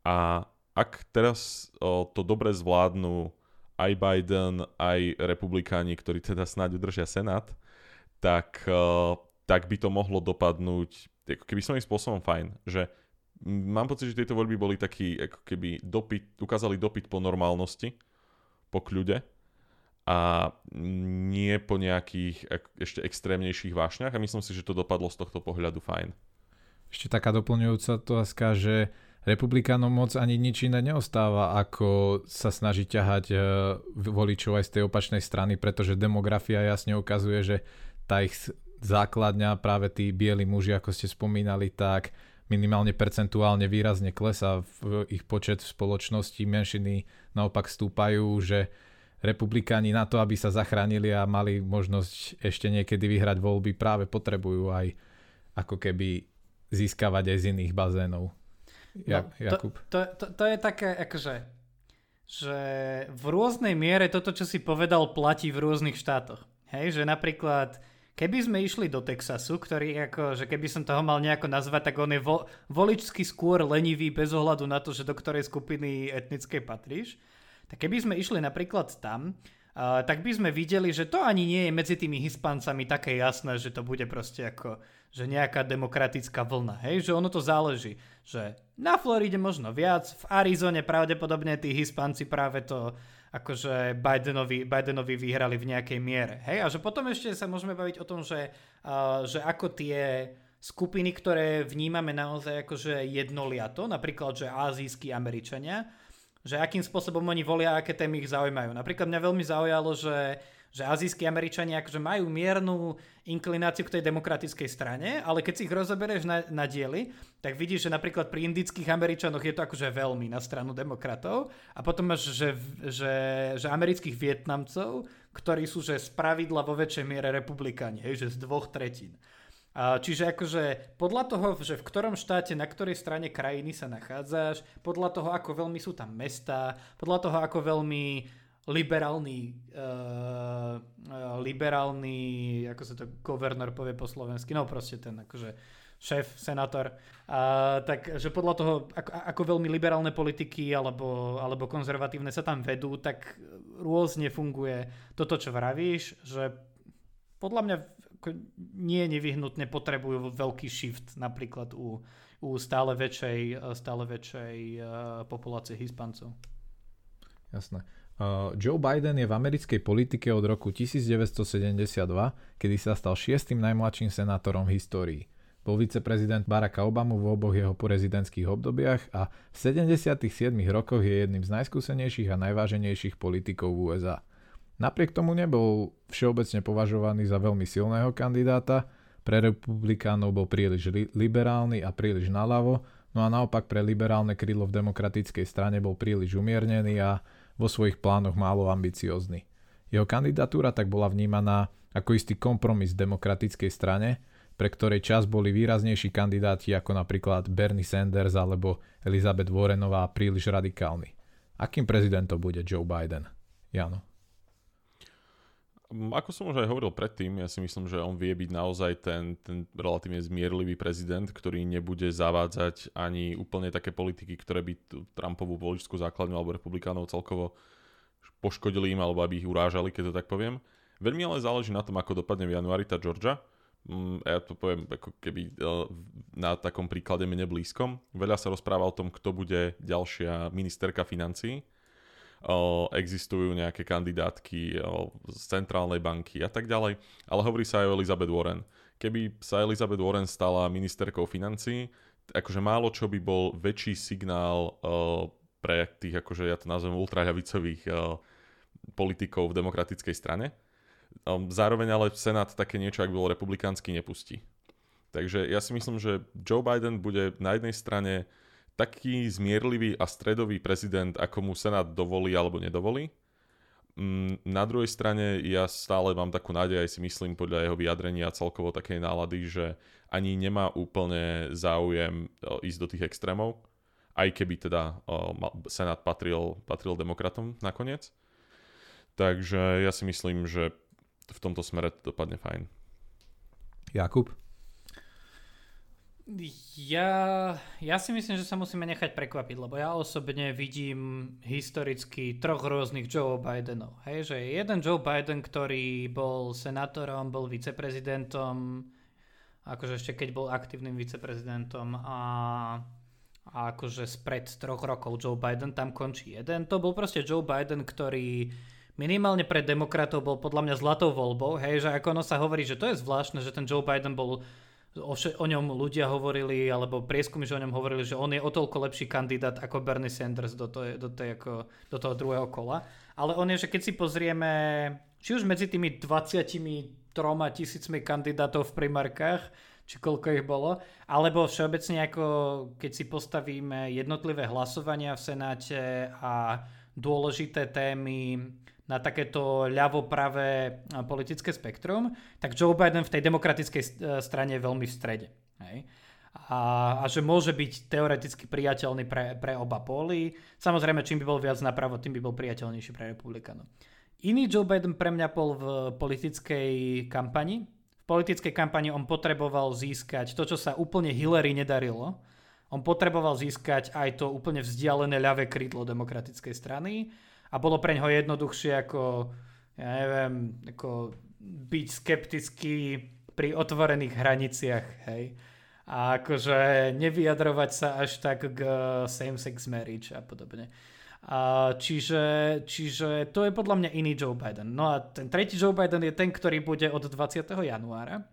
a ak teraz o, to dobre zvládnu aj Biden, aj republikáni, ktorí teda snáď udržia Senát, tak, o, tak by to mohlo dopadnúť ako keby svojím spôsobom fajn, že mám pocit, že tieto voľby boli taký, ako keby dopyt, ukázali dopyt po normálnosti, po kľude a nie po nejakých ešte extrémnejších vášňach a myslím si, že to dopadlo z tohto pohľadu fajn. Ešte taká doplňujúca otázka, že republikánom moc ani nič iné neostáva, ako sa snaží ťahať e, voličov aj z tej opačnej strany, pretože demografia jasne ukazuje, že tá ich základňa, práve tí bieli muži, ako ste spomínali, tak minimálne percentuálne výrazne klesá v ich počet v spoločnosti, menšiny naopak stúpajú, že republikáni na to, aby sa zachránili a mali možnosť ešte niekedy vyhrať voľby, práve potrebujú aj ako keby získavať aj z iných bazénov. Ja, no, Jakub. To, to, to, je také, akože že v rôznej miere toto, čo si povedal, platí v rôznych štátoch. Hej, že napríklad keby sme išli do Texasu, ktorý ako, že keby som toho mal nejako nazvať, tak on je vo, voličsky skôr lenivý bez ohľadu na to, že do ktorej skupiny etnickej patríš. Tak keby sme išli napríklad tam, uh, tak by sme videli, že to ani nie je medzi tými Hispáncami také jasné, že to bude proste ako že nejaká demokratická vlna, hej, že ono to záleží, že na Floride možno viac, v Arizone pravdepodobne tí Hispánci práve to akože Bidenovi, Bidenovi vyhrali v nejakej miere. Hej? A že potom ešte sa môžeme baviť o tom, že, uh, že ako tie skupiny, ktoré vnímame naozaj akože jednoliato, napríklad, že azijskí Američania, že akým spôsobom oni volia, aké témy ich zaujímajú. Napríklad mňa veľmi zaujalo, že že azijskí Američania akože majú miernu inklináciu k tej demokratickej strane, ale keď si ich rozoberieš na, na diely, tak vidíš, že napríklad pri indických Američanoch je to akože veľmi na stranu demokratov a potom máš, že, že, že amerických Vietnamcov, ktorí sú že z pravidla vo väčšej miere republikáni, hej, že z dvoch tretín. Čiže akože podľa toho, že v ktorom štáte, na ktorej strane krajiny sa nachádzaš, podľa toho, ako veľmi sú tam mesta, podľa toho, ako veľmi liberálny, uh, liberálny, ako sa to governor povie po slovensky, no proste ten akože šéf, senátor, uh, tak že podľa toho, ako, ako veľmi liberálne politiky alebo, alebo konzervatívne sa tam vedú, tak rôzne funguje toto, čo vravíš, že podľa mňa nie nevyhnutne potrebujú veľký shift napríklad u, u stále väčšej, stále väčšej uh, populácie Hispancov. Jasné. Uh, Joe Biden je v americkej politike od roku 1972, kedy sa stal šiestým najmladším senátorom v histórii. Bol viceprezident Baracka Obama v oboch jeho prezidentských obdobiach a v 77 rokoch je jedným z najskúsenejších a najváženejších politikov v USA. Napriek tomu nebol všeobecne považovaný za veľmi silného kandidáta, pre republikánov bol príliš li- liberálny a príliš naľavo, no a naopak pre liberálne krídlo v demokratickej strane bol príliš umiernený a vo svojich plánoch málo ambiciózny. Jeho kandidatúra tak bola vnímaná ako istý kompromis demokratickej strane, pre ktorej čas boli výraznejší kandidáti ako napríklad Bernie Sanders alebo Elizabeth Warrenová príliš radikálni. Akým prezidentom bude Joe Biden? Jano. Ako som už aj hovoril predtým, ja si myslím, že on vie byť naozaj ten, ten relatívne zmierlivý prezident, ktorý nebude zavádzať ani úplne také politiky, ktoré by Trumpovú voličskú základňu alebo republikánov celkovo poškodili im alebo aby ich urážali, keď to tak poviem. Veľmi ale záleží na tom, ako dopadne v januári tá Georgia. Ja to poviem ako keby e, na takom príklade mene blízkom. Veľa sa rozpráva o tom, kto bude ďalšia ministerka financí existujú nejaké kandidátky z centrálnej banky a tak ďalej, ale hovorí sa aj o Elizabeth Warren. Keby sa Elizabeth Warren stala ministerkou financí, akože málo čo by bol väčší signál pre tých, akože ja to nazvem ultraľavicových politikov v demokratickej strane. Zároveň ale Senát také niečo, ak bol republikánsky, nepustí. Takže ja si myslím, že Joe Biden bude na jednej strane taký zmierlivý a stredový prezident, ako mu Senát dovolí alebo nedovolí. Mm, na druhej strane ja stále mám takú nádej, aj si myslím podľa jeho vyjadrenia celkovo takej nálady, že ani nemá úplne záujem ísť do tých extrémov, aj keby teda Senát patril, patril demokratom nakoniec. Takže ja si myslím, že v tomto smere to dopadne fajn. Jakub? Ja, ja si myslím, že sa musíme nechať prekvapiť, lebo ja osobne vidím historicky troch rôznych Joe Bidenov. Hej, že jeden Joe Biden, ktorý bol senátorom, bol viceprezidentom, akože ešte keď bol aktívnym viceprezidentom a, a akože spred troch rokov Joe Biden tam končí jeden. To bol proste Joe Biden, ktorý minimálne pre demokratov bol podľa mňa zlatou voľbou. Hej, že ako ono sa hovorí, že to je zvláštne, že ten Joe Biden bol o, vše, o ňom ľudia hovorili, alebo prieskumy, že o ňom hovorili, že on je o toľko lepší kandidát ako Bernie Sanders do, to, do, tej, ako, do toho druhého kola. Ale on je, že keď si pozrieme, či už medzi tými 23 tisícmi kandidátov v primárkach, či koľko ich bolo, alebo všeobecne ako keď si postavíme jednotlivé hlasovania v Senáte a dôležité témy na takéto ľavo-pravé politické spektrum, tak Joe Biden v tej demokratickej strane je veľmi v strede. Hej? a, a že môže byť teoreticky priateľný pre, pre oba póly. Samozrejme, čím by bol viac napravo, tým by bol priateľnejší pre republikánov. Iný Joe Biden pre mňa bol v politickej kampani. V politickej kampani on potreboval získať to, čo sa úplne Hillary nedarilo. On potreboval získať aj to úplne vzdialené ľavé krídlo demokratickej strany a bolo pre ňoho jednoduchšie ako, ja neviem, ako byť skeptický pri otvorených hraniciach, hej a akože nevyjadrovať sa až tak k same-sex marriage a podobne. A čiže, čiže to je podľa mňa iný Joe Biden. No a ten tretí Joe Biden je ten, ktorý bude od 20. januára.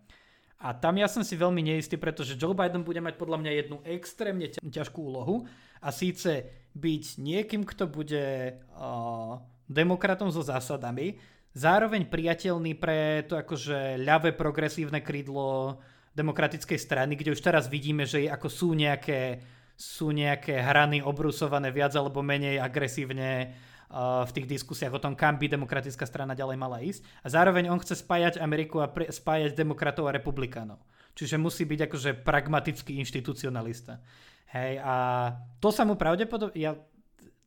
A tam ja som si veľmi neistý, pretože Joe Biden bude mať podľa mňa jednu extrémne ťažkú úlohu a síce byť niekým, kto bude uh, demokratom so zásadami, zároveň priateľný pre to akože ľavé progresívne krídlo demokratickej strany, kde už teraz vidíme, že ako sú nejaké, sú nejaké hrany obrusované viac alebo menej agresívne uh, v tých diskusiách o tom, kam by demokratická strana ďalej mala ísť. A zároveň on chce spájať Ameriku a pre, spájať demokratov a republikánov. Čiže musí byť akože pragmatický inštitucionalista. Hej, a to sa mu pravdepodobne... Ja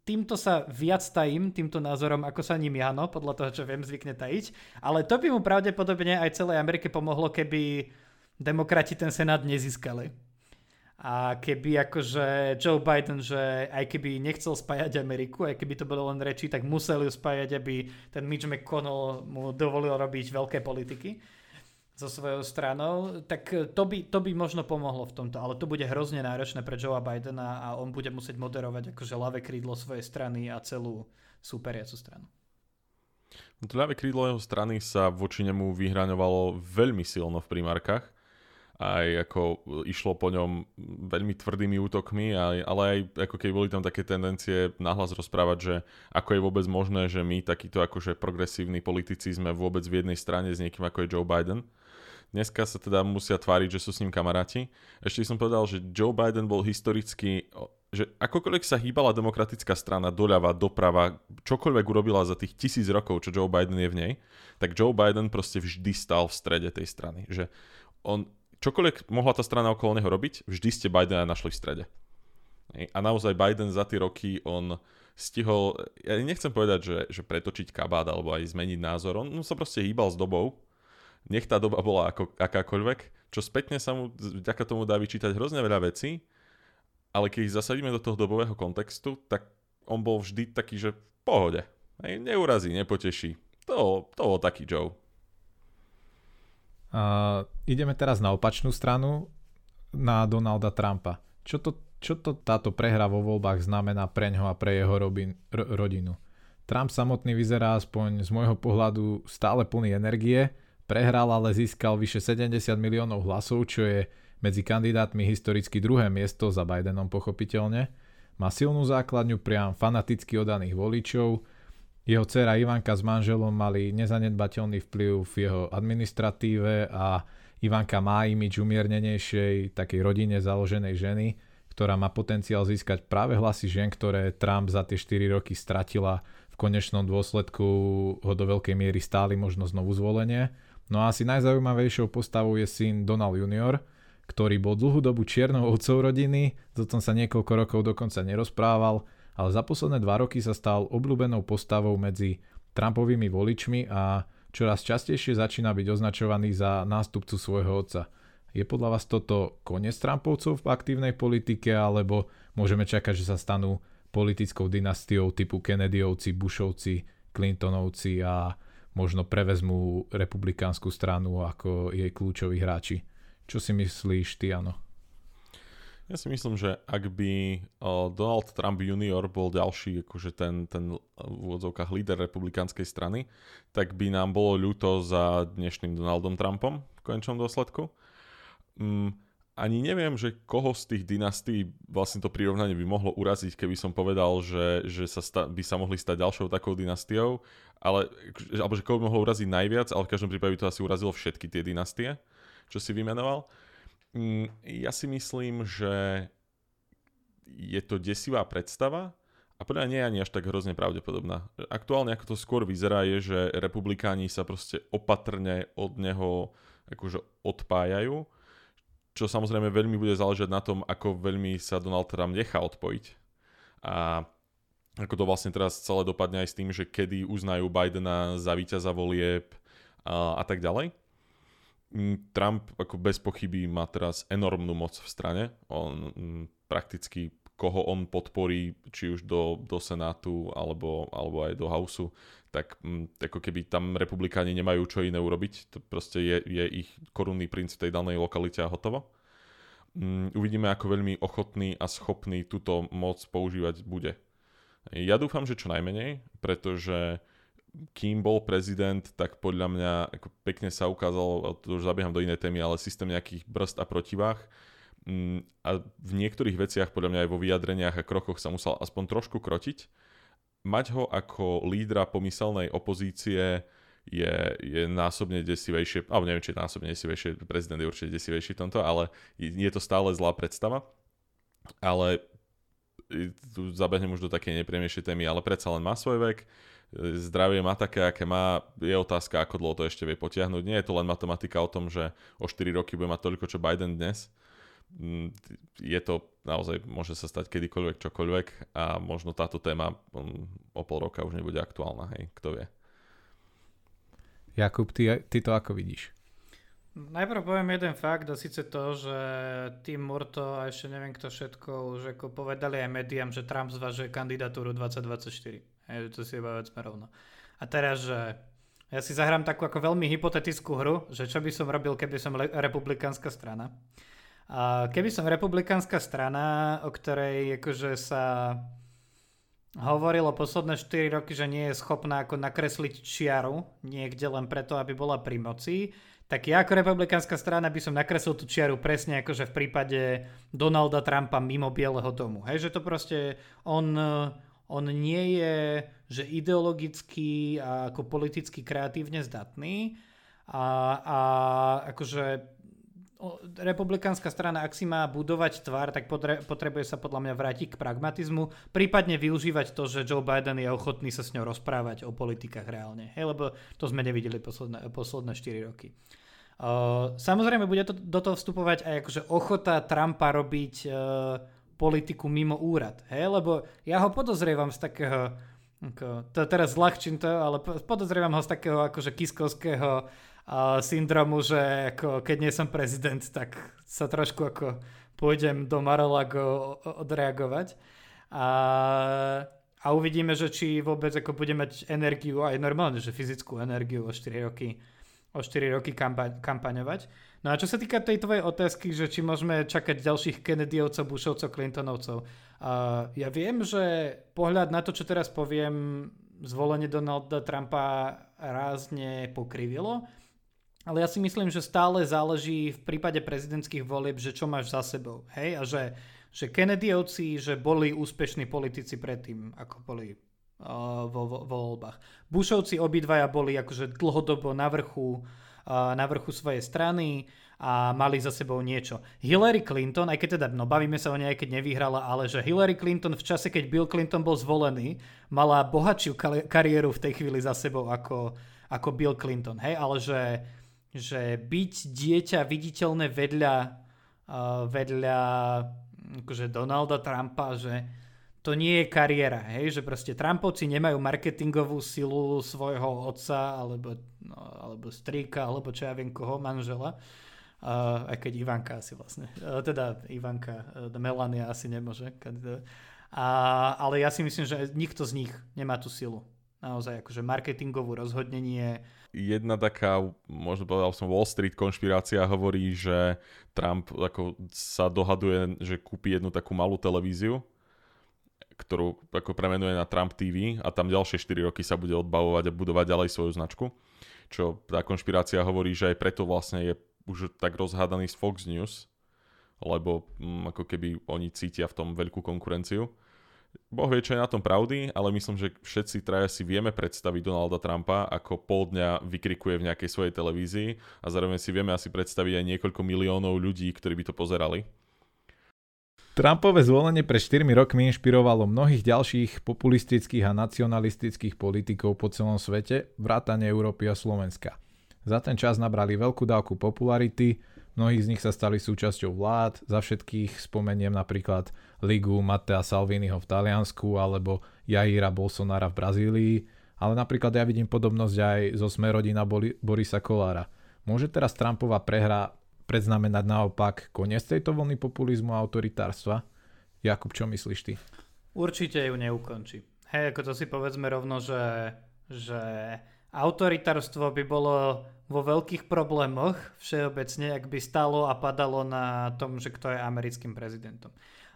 týmto sa viac tajím, týmto názorom, ako sa ním Jano, podľa toho, čo viem, zvykne tajiť. Ale to by mu pravdepodobne aj celej Amerike pomohlo, keby demokrati ten senát nezískali. A keby akože Joe Biden, že aj keby nechcel spájať Ameriku, aj keby to bolo len reči, tak museli ju spájať, aby ten Mitch McConnell mu dovolil robiť veľké politiky so svojou stranou, tak to by, to by možno pomohlo v tomto, ale to bude hrozne náročné pre Joea Bidena a on bude musieť moderovať akože ľavé krídlo svojej strany a celú superiacu stranu. No to ľavé krídlo jeho strany sa voči nemu vyhraňovalo veľmi silno v primárkach aj ako išlo po ňom veľmi tvrdými útokmi, ale aj ako keď boli tam také tendencie nahlas rozprávať, že ako je vôbec možné, že my takíto akože progresívni politici sme vôbec v jednej strane s niekým ako je Joe Biden. Dneska sa teda musia tváriť, že sú s ním kamaráti. Ešte som povedal, že Joe Biden bol historicky, že akokoľvek sa hýbala demokratická strana doľava, doprava, čokoľvek urobila za tých tisíc rokov, čo Joe Biden je v nej, tak Joe Biden proste vždy stal v strede tej strany. Že on čokoľvek mohla tá strana okolo neho robiť, vždy ste Bidena našli v strede. A naozaj Biden za tie roky, on stihol, ja nechcem povedať, že, že pretočiť kabát alebo aj zmeniť názor, on, on sa proste hýbal s dobou, nech tá doba bola ako, akákoľvek, čo spätne sa mu vďaka tomu dá vyčítať hrozne veľa vecí, ale keď ich zasadíme do toho dobového kontextu, tak on bol vždy taký, že v pohode. Neurazí, nepoteší. To, to bol taký Joe. Uh, ideme teraz na opačnú stranu, na Donalda Trumpa. Čo to, čo to táto prehra vo voľbách znamená pre ňo a pre jeho robin, r- rodinu? Trump samotný vyzerá aspoň z môjho pohľadu stále plný energie, prehral, ale získal vyše 70 miliónov hlasov, čo je medzi kandidátmi historicky druhé miesto za Bidenom pochopiteľne. Má silnú základňu priam fanaticky odaných voličov, jeho dcera Ivanka s manželom mali nezanedbateľný vplyv v jeho administratíve a Ivanka má imič umiernenejšej, takej rodine založenej ženy, ktorá má potenciál získať práve hlasy žien, ktoré Trump za tie 4 roky stratila. V konečnom dôsledku ho do veľkej miery stáli možno znovu zvolenie. No a asi najzaujímavejšou postavou je syn Donald Jr., ktorý bol dlhú dobu čiernou otcov rodiny, o sa niekoľko rokov dokonca nerozprával, ale za posledné dva roky sa stal obľúbenou postavou medzi Trumpovými voličmi a čoraz častejšie začína byť označovaný za nástupcu svojho otca. Je podľa vás toto koniec Trumpovcov v aktívnej politike, alebo môžeme čakať, že sa stanú politickou dynastiou typu Kennedyovci, Bushovci, Clintonovci a možno prevezmú republikánsku stranu ako jej kľúčoví hráči. Čo si myslíš ty, Ano? Ja si myslím, že ak by Donald Trump junior bol ďalší, akože ten, ten v úvodzovkách líder republikánskej strany, tak by nám bolo ľúto za dnešným Donaldom Trumpom v konečnom dôsledku. Mm, ani neviem, že koho z tých dynastí vlastne to prirovnanie by mohlo uraziť, keby som povedal, že, že sa sta- by sa mohli stať ďalšou takou dynastiou, ale, alebo že koho by mohlo uraziť najviac, ale v každom prípade by to asi urazilo všetky tie dynastie, čo si vymenoval. Mm, ja si myslím, že je to desivá predstava a podľa nie je ani až tak hrozne pravdepodobná. Aktuálne ako to skôr vyzerá je, že republikáni sa proste opatrne od neho akože odpájajú, čo samozrejme veľmi bude záležať na tom, ako veľmi sa Donald Trump nechá odpojiť. A ako to vlastne teraz celé dopadne aj s tým, že kedy uznajú Bidena za víťaza volieb a, a tak ďalej. Mm, Trump ako bez pochyby má teraz enormnú moc v strane. On m, prakticky koho on podporí, či už do, do Senátu alebo, alebo aj do Houseu, tak m, ako keby tam republikáni nemajú čo iné urobiť. To proste je, je ich korunný princ v tej danej lokalite a hotovo. M, uvidíme, ako veľmi ochotný a schopný túto moc používať bude. Ja dúfam, že čo najmenej, pretože kým bol prezident, tak podľa mňa ako pekne sa ukázal, to už zabieham do inej témy, ale systém nejakých brzd a protivách. Mm, a v niektorých veciach, podľa mňa aj vo vyjadreniach a krokoch sa musel aspoň trošku krotiť. Mať ho ako lídra pomyselnej opozície je, je násobne desivejšie, alebo neviem, či je násobne desivejšie, prezident je určite desivejší tomto, ale je to stále zlá predstava. Ale tu zabehnem už do také nepríjemnejšej témy, ale predsa len má svoj vek, zdravie má také, aké má, je otázka, ako dlho to ešte vie potiahnuť. Nie je to len matematika o tom, že o 4 roky bude mať toľko, čo Biden dnes. Mm, je to naozaj, môže sa stať kedykoľvek, čokoľvek a možno táto téma mm, o pol roka už nebude aktuálna, hej, kto vie. Jakub, ty, ty to ako vidíš? Najprv poviem jeden fakt a síce to, že Tim Murto a ešte neviem kto všetko už ako povedali aj médiám, že Trump zvažuje kandidatúru 2024. Hej, to si iba vecme rovno. A teraz, že ja si zahrám takú ako veľmi hypotetickú hru, že čo by som robil, keby som le- republikánska strana. A keby som republikánska strana, o ktorej akože sa hovorilo posledné 4 roky, že nie je schopná ako nakresliť čiaru niekde len preto, aby bola pri moci, tak ja ako republikánska strana by som nakreslil tú čiaru presne akože v prípade Donalda Trumpa mimo Bieleho domu. Hej, že to proste on, on nie je že ideologicky a ako politicky kreatívne zdatný a, a akože republikánska strana, ak si má budovať tvár, tak potrebuje sa podľa mňa vrátiť k pragmatizmu, prípadne využívať to, že Joe Biden je ochotný sa s ňou rozprávať o politikách reálne. Hej, lebo to sme nevideli posledné, posledné 4 roky. Uh, samozrejme, bude to, do toho vstupovať aj akože ochota Trumpa robiť uh, politiku mimo úrad. Hej? Lebo ja ho podozrievam z takého, to teraz zľahčím to, ale podozrievam ho z takého akože kiskovského syndromu, že ako, keď nie som prezident, tak sa trošku ako pôjdem do Maralago odreagovať. A, a uvidíme, že či vôbec ako bude mať energiu, aj normálne, že fyzickú energiu o 4 roky o 4 roky kampa- kampaňovať. No a čo sa týka tej tvojej otázky, že či môžeme čakať ďalších Kennedyovcov, Bushovcov, Clintonovcov. Uh, ja viem, že pohľad na to, čo teraz poviem, zvolenie Donalda Trumpa rázne pokrivilo, ale ja si myslím, že stále záleží v prípade prezidentských volieb, že čo máš za sebou. Hej? A že, že Kennedyovci, že boli úspešní politici predtým, ako boli vo, vo, vo voľbách. Bushovci obidvaja boli akože dlhodobo na vrchu, na vrchu svojej strany a mali za sebou niečo. Hillary Clinton, aj keď teda, no bavíme sa o nej, keď nevyhrala, ale že Hillary Clinton v čase, keď Bill Clinton bol zvolený, mala bohatšiu kariéru v tej chvíli za sebou ako, ako Bill Clinton, hej, ale že, že byť dieťa viditeľné vedľa, uh, vedľa akože Donalda Trumpa, že to nie je kariéra, hej, že proste Trumpovci nemajú marketingovú silu svojho otca, alebo, no, alebo strýka, alebo čo ja viem koho, manžela, uh, aj keď Ivanka asi vlastne, uh, teda Ivanka, uh, Melania asi nemôže kandidovať. A, ale ja si myslím, že nikto z nich nemá tú silu. Naozaj, akože marketingovú rozhodnenie. Jedna taká, možno povedal som Wall Street konšpirácia hovorí, že Trump ako sa dohaduje, že kúpi jednu takú malú televíziu, ktorú ako premenuje na Trump TV a tam ďalšie 4 roky sa bude odbavovať a budovať ďalej svoju značku. Čo tá konšpirácia hovorí, že aj preto vlastne je už tak rozhádaný z Fox News, lebo hm, ako keby oni cítia v tom veľkú konkurenciu. Boh vie, čo je na tom pravdy, ale myslím, že všetci traja si vieme predstaviť Donalda Trumpa, ako pol dňa vykrikuje v nejakej svojej televízii a zároveň si vieme asi predstaviť aj niekoľko miliónov ľudí, ktorí by to pozerali. Trumpové zvolenie pred 4 rokmi inšpirovalo mnohých ďalších populistických a nacionalistických politikov po celom svete, vrátane Európy a Slovenska. Za ten čas nabrali veľkú dávku popularity, Mnohí z nich sa stali súčasťou vlád, za všetkých spomeniem napríklad Ligu Matea Salviniho v Taliansku alebo Jaira Bolsonara v Brazílii, ale napríklad ja vidím podobnosť aj zo smerodina Borisa Kolára. Môže teraz Trumpova prehra predznamenať naopak koniec tejto vlny populizmu a autoritárstva? Jakub, čo myslíš ty? Určite ju neukončí. Hej, ako to si povedzme rovno, že, že autoritárstvo by bolo vo veľkých problémoch všeobecne, ak by stalo a padalo na tom, že kto je americkým prezidentom.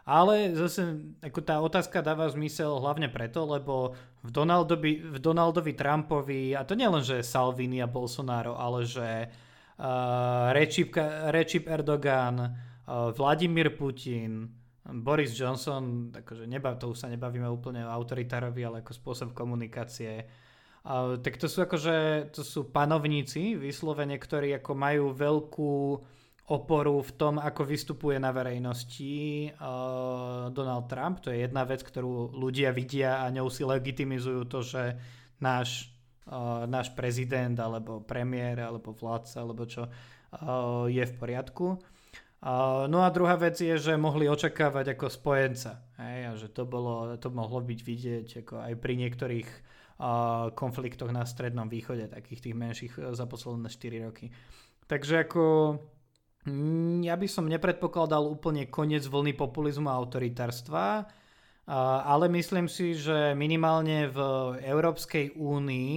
Ale zase ako tá otázka dáva zmysel hlavne preto, lebo v Donaldovi, v Donaldovi Trumpovi, a to nie len, že Salvini a Bolsonaro, ale že uh, Recep, Erdogan, uh, Vladimír Putin, Boris Johnson, akože nebav, to už sa nebavíme úplne o autoritárovi, ale ako spôsob komunikácie, Tak to sú akože, to sú panovníci vyslovene, ktorí ako majú veľkú oporu v tom, ako vystupuje na verejnosti uh, Donald Trump. To je jedna vec, ktorú ľudia vidia a ňou si legitimizujú to, že náš, uh, náš prezident alebo premiér alebo vládca alebo čo je v poriadku. No a druhá vec je, že mohli očakávať ako spojenca. Hej, a že to, bolo, to mohlo byť vidieť ako aj pri niektorých konfliktoch na Strednom východe, takých tých menších e, za posledné 4 roky. Takže ako mm, ja by som nepredpokladal úplne koniec vlny populizmu a autoritárstva, ale myslím si, že minimálne v Európskej únii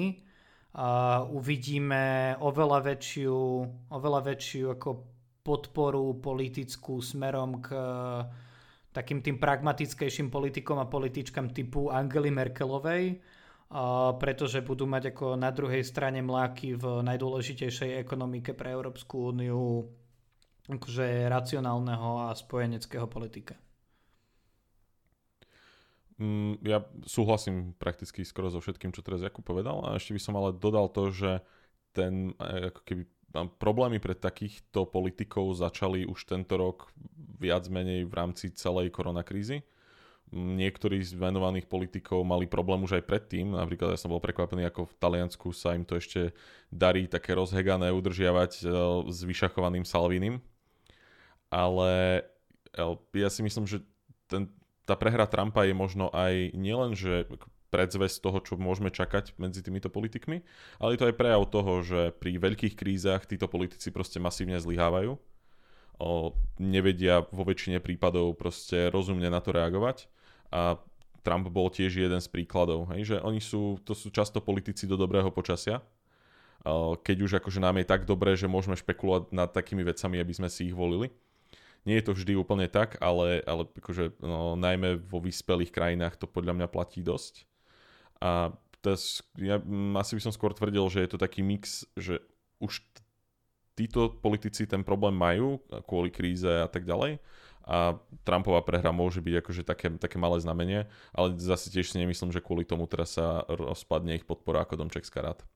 uvidíme oveľa väčšiu, oveľa väčšiu ako podporu politickú smerom k takým tým pragmatickejším politikom a političkám typu Angely Merkelovej, pretože budú mať ako na druhej strane mláky v najdôležitejšej ekonomike pre Európsku úniu akože racionálneho a spojeneckého politika. Mm, ja súhlasím prakticky skoro so všetkým, čo teraz Jakub povedal a ešte by som ale dodal to, že ten e, ako keby problémy pre takýchto politikov začali už tento rok viac menej v rámci celej koronakrízy niektorí z venovaných politikov mali problém už aj predtým. Napríklad ja som bol prekvapený, ako v Taliansku sa im to ešte darí také rozhegané udržiavať e, s vyšachovaným Salvinim. Ale e, ja si myslím, že ten, tá prehra Trumpa je možno aj nielen, že predzvesť toho, čo môžeme čakať medzi týmito politikmi, ale je to aj prejav toho, že pri veľkých krízach títo politici proste masívne zlyhávajú. Nevedia vo väčšine prípadov proste rozumne na to reagovať a Trump bol tiež jeden z príkladov, hej, že oni sú, to sú často politici do dobrého počasia, keď už akože nám je tak dobré, že môžeme špekulovať nad takými vecami, aby sme si ich volili. Nie je to vždy úplne tak, ale, ale akože, no, najmä vo vyspelých krajinách to podľa mňa platí dosť. A tes, ja m, asi by som skôr tvrdil, že je to taký mix, že už títo politici ten problém majú kvôli kríze a tak ďalej, a Trumpová prehra môže byť akože také, také malé znamenie, ale zase tiež si nemyslím, že kvôli tomu teraz sa rozpadne ich podpora ako Domčekská rád.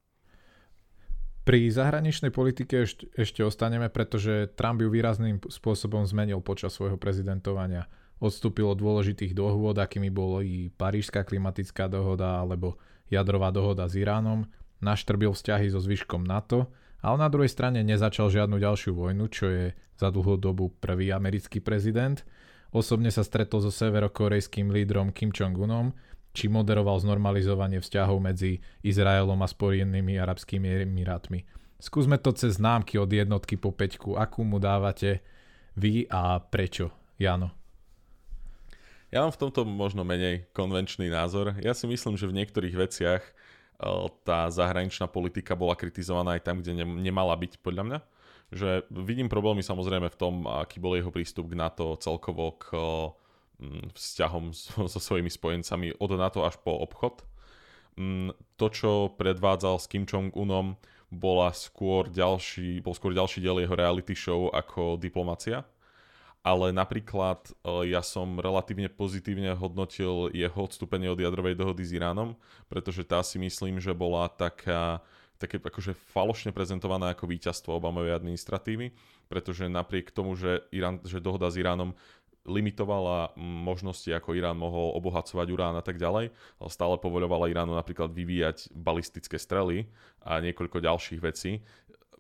Pri zahraničnej politike ešte, ešte ostaneme, pretože Trump ju výrazným spôsobom zmenil počas svojho prezidentovania. Odstúpil od dôležitých dohôd, akými i Parížská klimatická dohoda alebo jadrová dohoda s Iránom, naštrbil vzťahy so zvyškom NATO ale na druhej strane nezačal žiadnu ďalšiu vojnu, čo je za dlhú dobu prvý americký prezident. Osobne sa stretol so severokorejským lídrom Kim Jong-unom, či moderoval znormalizovanie vzťahov medzi Izraelom a Spojenými arabskými emirátmi. Skúsme to cez známky od jednotky po peťku. Akú mu dávate vy a prečo? Jano. Ja mám v tomto možno menej konvenčný názor. Ja si myslím, že v niektorých veciach tá zahraničná politika bola kritizovaná aj tam, kde nemala byť, podľa mňa. Že vidím problémy samozrejme v tom, aký bol jeho prístup k NATO celkovo k vzťahom so svojimi spojencami od NATO až po obchod. To, čo predvádzal s Kim Jong-unom, bola skôr ďalší, bol skôr ďalší diel jeho reality show ako diplomacia ale napríklad e, ja som relatívne pozitívne hodnotil jeho odstúpenie od jadrovej dohody s Iránom, pretože tá si myslím, že bola taká také akože falošne prezentovaná ako víťazstvo Obamovej administratívy, pretože napriek tomu, že, Irán, že dohoda s Iránom limitovala možnosti, ako Irán mohol obohacovať urán a tak ďalej, ale stále povoľovala Iránu napríklad vyvíjať balistické strely a niekoľko ďalších vecí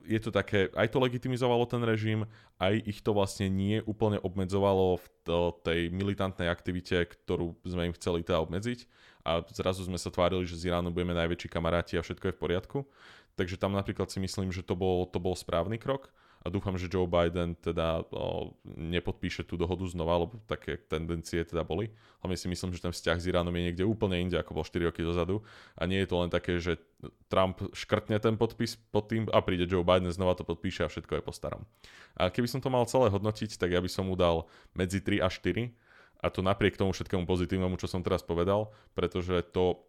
je to také, aj to legitimizovalo ten režim, aj ich to vlastne nie úplne obmedzovalo v tej militantnej aktivite, ktorú sme im chceli teda obmedziť a zrazu sme sa tvárili, že z Iránu budeme najväčší kamaráti a všetko je v poriadku. Takže tam napríklad si myslím, že to bol, to bol správny krok a dúfam, že Joe Biden teda o, nepodpíše tú dohodu znova, lebo také tendencie teda boli. Hlavne si myslím, že ten vzťah s Iránom je niekde úplne inde, ako bol 4 roky dozadu a nie je to len také, že Trump škrtne ten podpis pod tým a príde Joe Biden, znova to podpíše a všetko je po starom. A keby som to mal celé hodnotiť, tak ja by som mu dal medzi 3 a 4 a to napriek tomu všetkému pozitívnemu, čo som teraz povedal, pretože to,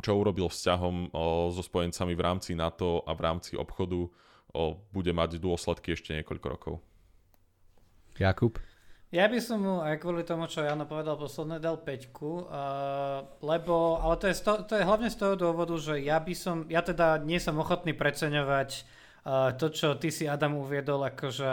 čo urobil vzťahom o, so spojencami v rámci NATO a v rámci obchodu, o, bude mať dôsledky ešte niekoľko rokov. Jakub? Ja by som mu aj kvôli tomu, čo Jano povedal posledné, dal 5, uh, lebo, ale to je, sto, to je hlavne z toho dôvodu, že ja by som, ja teda nie som ochotný preceňovať uh, to, čo ty si Adam uviedol, akože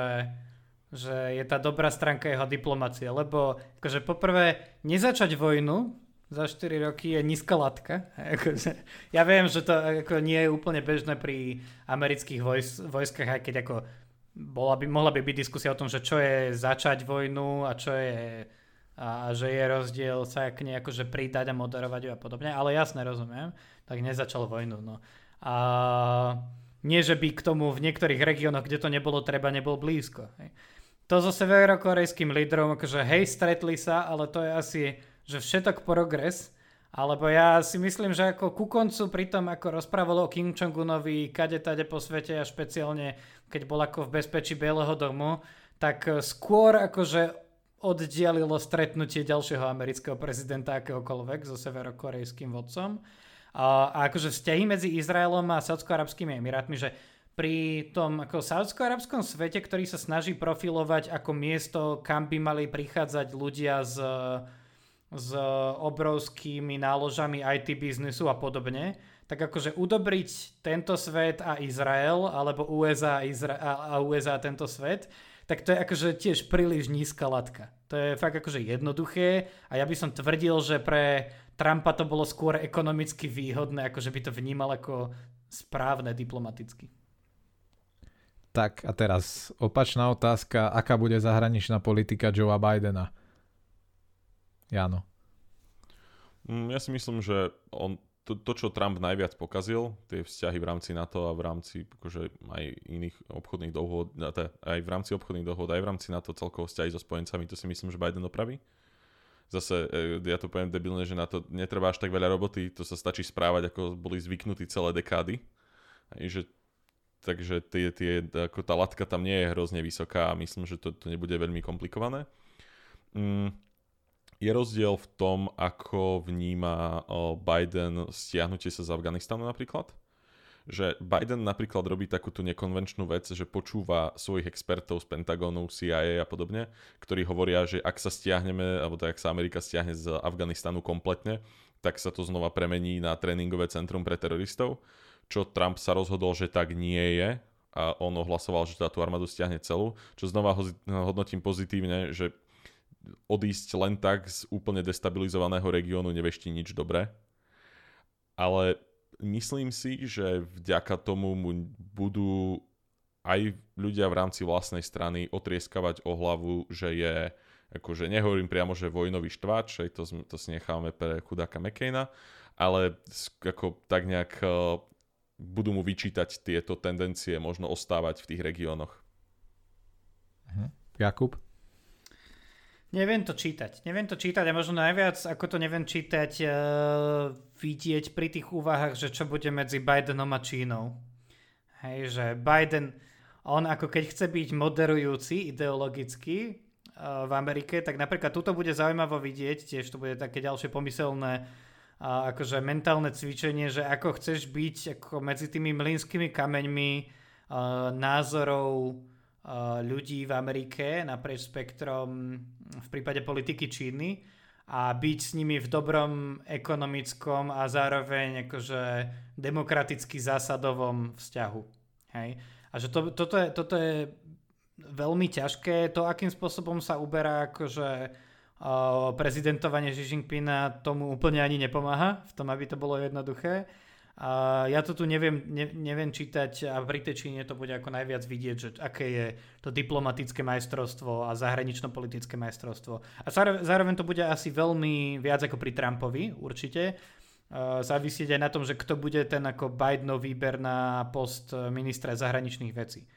že je tá dobrá stránka jeho diplomácie, lebo akože poprvé nezačať vojnu za 4 roky je nízka latka. Akože, ja viem, že to ako nie je úplne bežné pri amerických vojs- vojskách, aj keď ako bola by, mohla by byť diskusia o tom, že čo je začať vojnu a čo je a, že je rozdiel sa k nej akože pridať a moderovať ju a podobne, ale jasne rozumiem, tak nezačal vojnu. No. A nie, že by k tomu v niektorých regiónoch, kde to nebolo treba, nebol blízko. Hej. To so severokorejským lídrom, akože hej, stretli sa, ale to je asi že všetok progres, alebo ja si myslím, že ako ku koncu pri tom, ako rozprávalo o Kim Jong-unovi kade tade po svete a špeciálne keď bol ako v bezpečí Bieleho domu, tak skôr akože oddialilo stretnutie ďalšieho amerického prezidenta akéhokoľvek so severokorejským vodcom. A, a akože vzťahy medzi Izraelom a Saudsko-Arabskými Emirátmi, že pri tom ako saudsko-arabskom svete, ktorý sa snaží profilovať ako miesto, kam by mali prichádzať ľudia z s obrovskými náložami IT biznisu a podobne, tak akože udobriť tento svet a Izrael, alebo USA a, Izra- a USA a tento svet, tak to je akože tiež príliš nízka latka. To je fakt akože jednoduché a ja by som tvrdil, že pre Trumpa to bolo skôr ekonomicky výhodné, akože by to vnímal ako správne diplomaticky. Tak a teraz opačná otázka, aká bude zahraničná politika Joea Bidena? Jano. Mm, ja si myslím, že on, to, to, čo Trump najviac pokazil, tie vzťahy v rámci NATO a v rámci akože aj iných obchodných dohôd, aj v rámci obchodných dohôd, aj v rámci NATO celkovo vzťahy so spojencami, to si myslím, že Biden opraví. Zase, e, ja to poviem debilne, že na to netrvá až tak veľa roboty, to sa stačí správať, ako boli zvyknutí celé dekády. Že, takže tie, tie, ako tá latka tam nie je hrozne vysoká a myslím, že to, to nebude veľmi komplikované. Mm, je rozdiel v tom, ako vníma Biden stiahnutie sa z Afganistanu napríklad? Že Biden napríklad robí takúto nekonvenčnú vec, že počúva svojich expertov z Pentagonu, CIA a podobne, ktorí hovoria, že ak sa stiahneme, alebo tak ak sa Amerika stiahne z Afganistanu kompletne, tak sa to znova premení na tréningové centrum pre teroristov, čo Trump sa rozhodol, že tak nie je a on ohlasoval, že tú armádu stiahne celú, čo znova hodnotím pozitívne, že odísť len tak z úplne destabilizovaného regiónu nevešti nič dobré. Ale myslím si, že vďaka tomu mu budú aj ľudia v rámci vlastnej strany otrieskavať o hlavu, že je, akože nehovorím priamo, že vojnový štváč, to, to si necháme pre chudáka McCaina, ale ako tak nejak uh, budú mu vyčítať tieto tendencie možno ostávať v tých regiónoch. Mhm. Jakub? Neviem to čítať. Neviem to čítať a možno najviac, ako to neviem čítať, uh, vidieť pri tých úvahách, že čo bude medzi Bidenom a Čínou. Hej, že Biden, on ako keď chce byť moderujúci ideologicky uh, v Amerike, tak napríklad tuto bude zaujímavo vidieť, tiež to bude také ďalšie pomyselné uh, akože mentálne cvičenie, že ako chceš byť ako medzi tými mlínskymi kameňmi uh, názorov ľudí v Amerike naprieč spektrom v prípade politiky Číny a byť s nimi v dobrom ekonomickom a zároveň akože demokraticky zásadovom vzťahu. Hej? A že to, toto, je, toto je veľmi ťažké. To, akým spôsobom sa uberá akože prezidentovanie Xi Jinpinga tomu úplne ani nepomáha v tom, aby to bolo jednoduché. A ja to tu neviem, ne, neviem čítať a pri tej Číne to bude ako najviac vidieť, že aké je to diplomatické majstrovstvo a zahranično-politické majstrovstvo. A zároveň to bude asi veľmi viac ako pri Trumpovi, určite. Uh, závisieť aj na tom, že kto bude ten ako Bidenov výber na post ministra zahraničných vecí.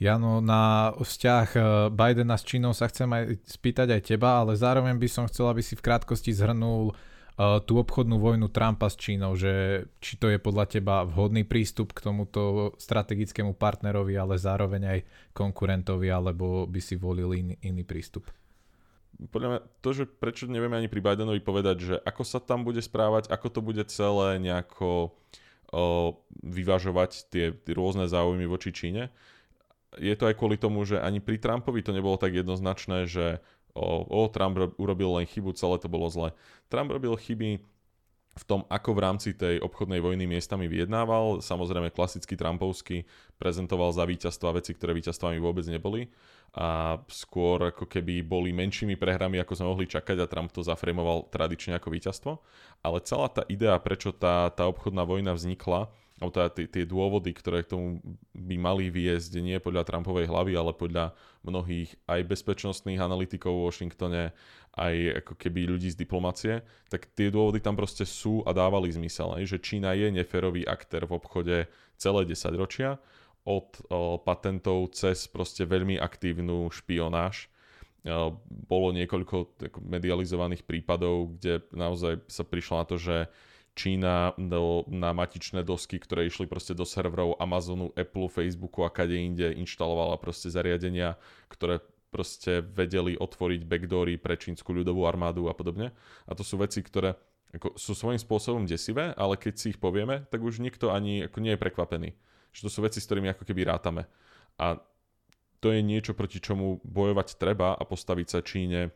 Jano, na vzťah eh, Bidena s Čínou sa chcem aj spýtať aj teba, ale zároveň by som chcel, aby si v krátkosti zhrnul uh, tú obchodnú vojnu Trumpa s Čínou, že či to je podľa teba vhodný prístup k tomuto strategickému partnerovi, ale zároveň aj konkurentovi, alebo by si volil iný, iný prístup? Podľa mňa to, že prečo nevieme ani pri Bidenovi povedať, že ako sa tam bude správať, ako to bude celé nejako uh, vyvažovať tie, tie rôzne záujmy voči Číne, je to aj kvôli tomu, že ani pri Trumpovi to nebolo tak jednoznačné, že o, o Trump urobil len chybu, celé to bolo zle. Trump robil chyby v tom, ako v rámci tej obchodnej vojny miestami vyjednával. Samozrejme klasicky Trumpovsky prezentoval za víťazstva veci, ktoré víťazstvami vôbec neboli a skôr ako keby boli menšími prehrami, ako sme mohli čakať a Trump to zaframoval tradične ako víťazstvo. Ale celá tá idea, prečo tá, tá obchodná vojna vznikla, alebo teda tie, tie dôvody, ktoré k tomu by mali viesť nie podľa Trumpovej hlavy, ale podľa mnohých aj bezpečnostných analytikov v Washingtone, aj ako keby ľudí z diplomacie, tak tie dôvody tam proste sú a dávali zmysel, že Čína je neferový aktér v obchode celé 10 ročia, od patentov cez proste veľmi aktívnu špionáž. Bolo niekoľko medializovaných prípadov, kde naozaj sa prišlo na to, že Čína do, na matičné dosky, ktoré išli proste do serverov Amazonu, Apple, Facebooku a kade inde inštalovala proste zariadenia, ktoré proste vedeli otvoriť backdoory pre čínsku ľudovú armádu a podobne. A to sú veci, ktoré ako, sú svojím spôsobom desivé, ale keď si ich povieme, tak už nikto ani ako nie je prekvapený. Že to sú veci, s ktorými ako keby rátame. A to je niečo, proti čomu bojovať treba a postaviť sa Číne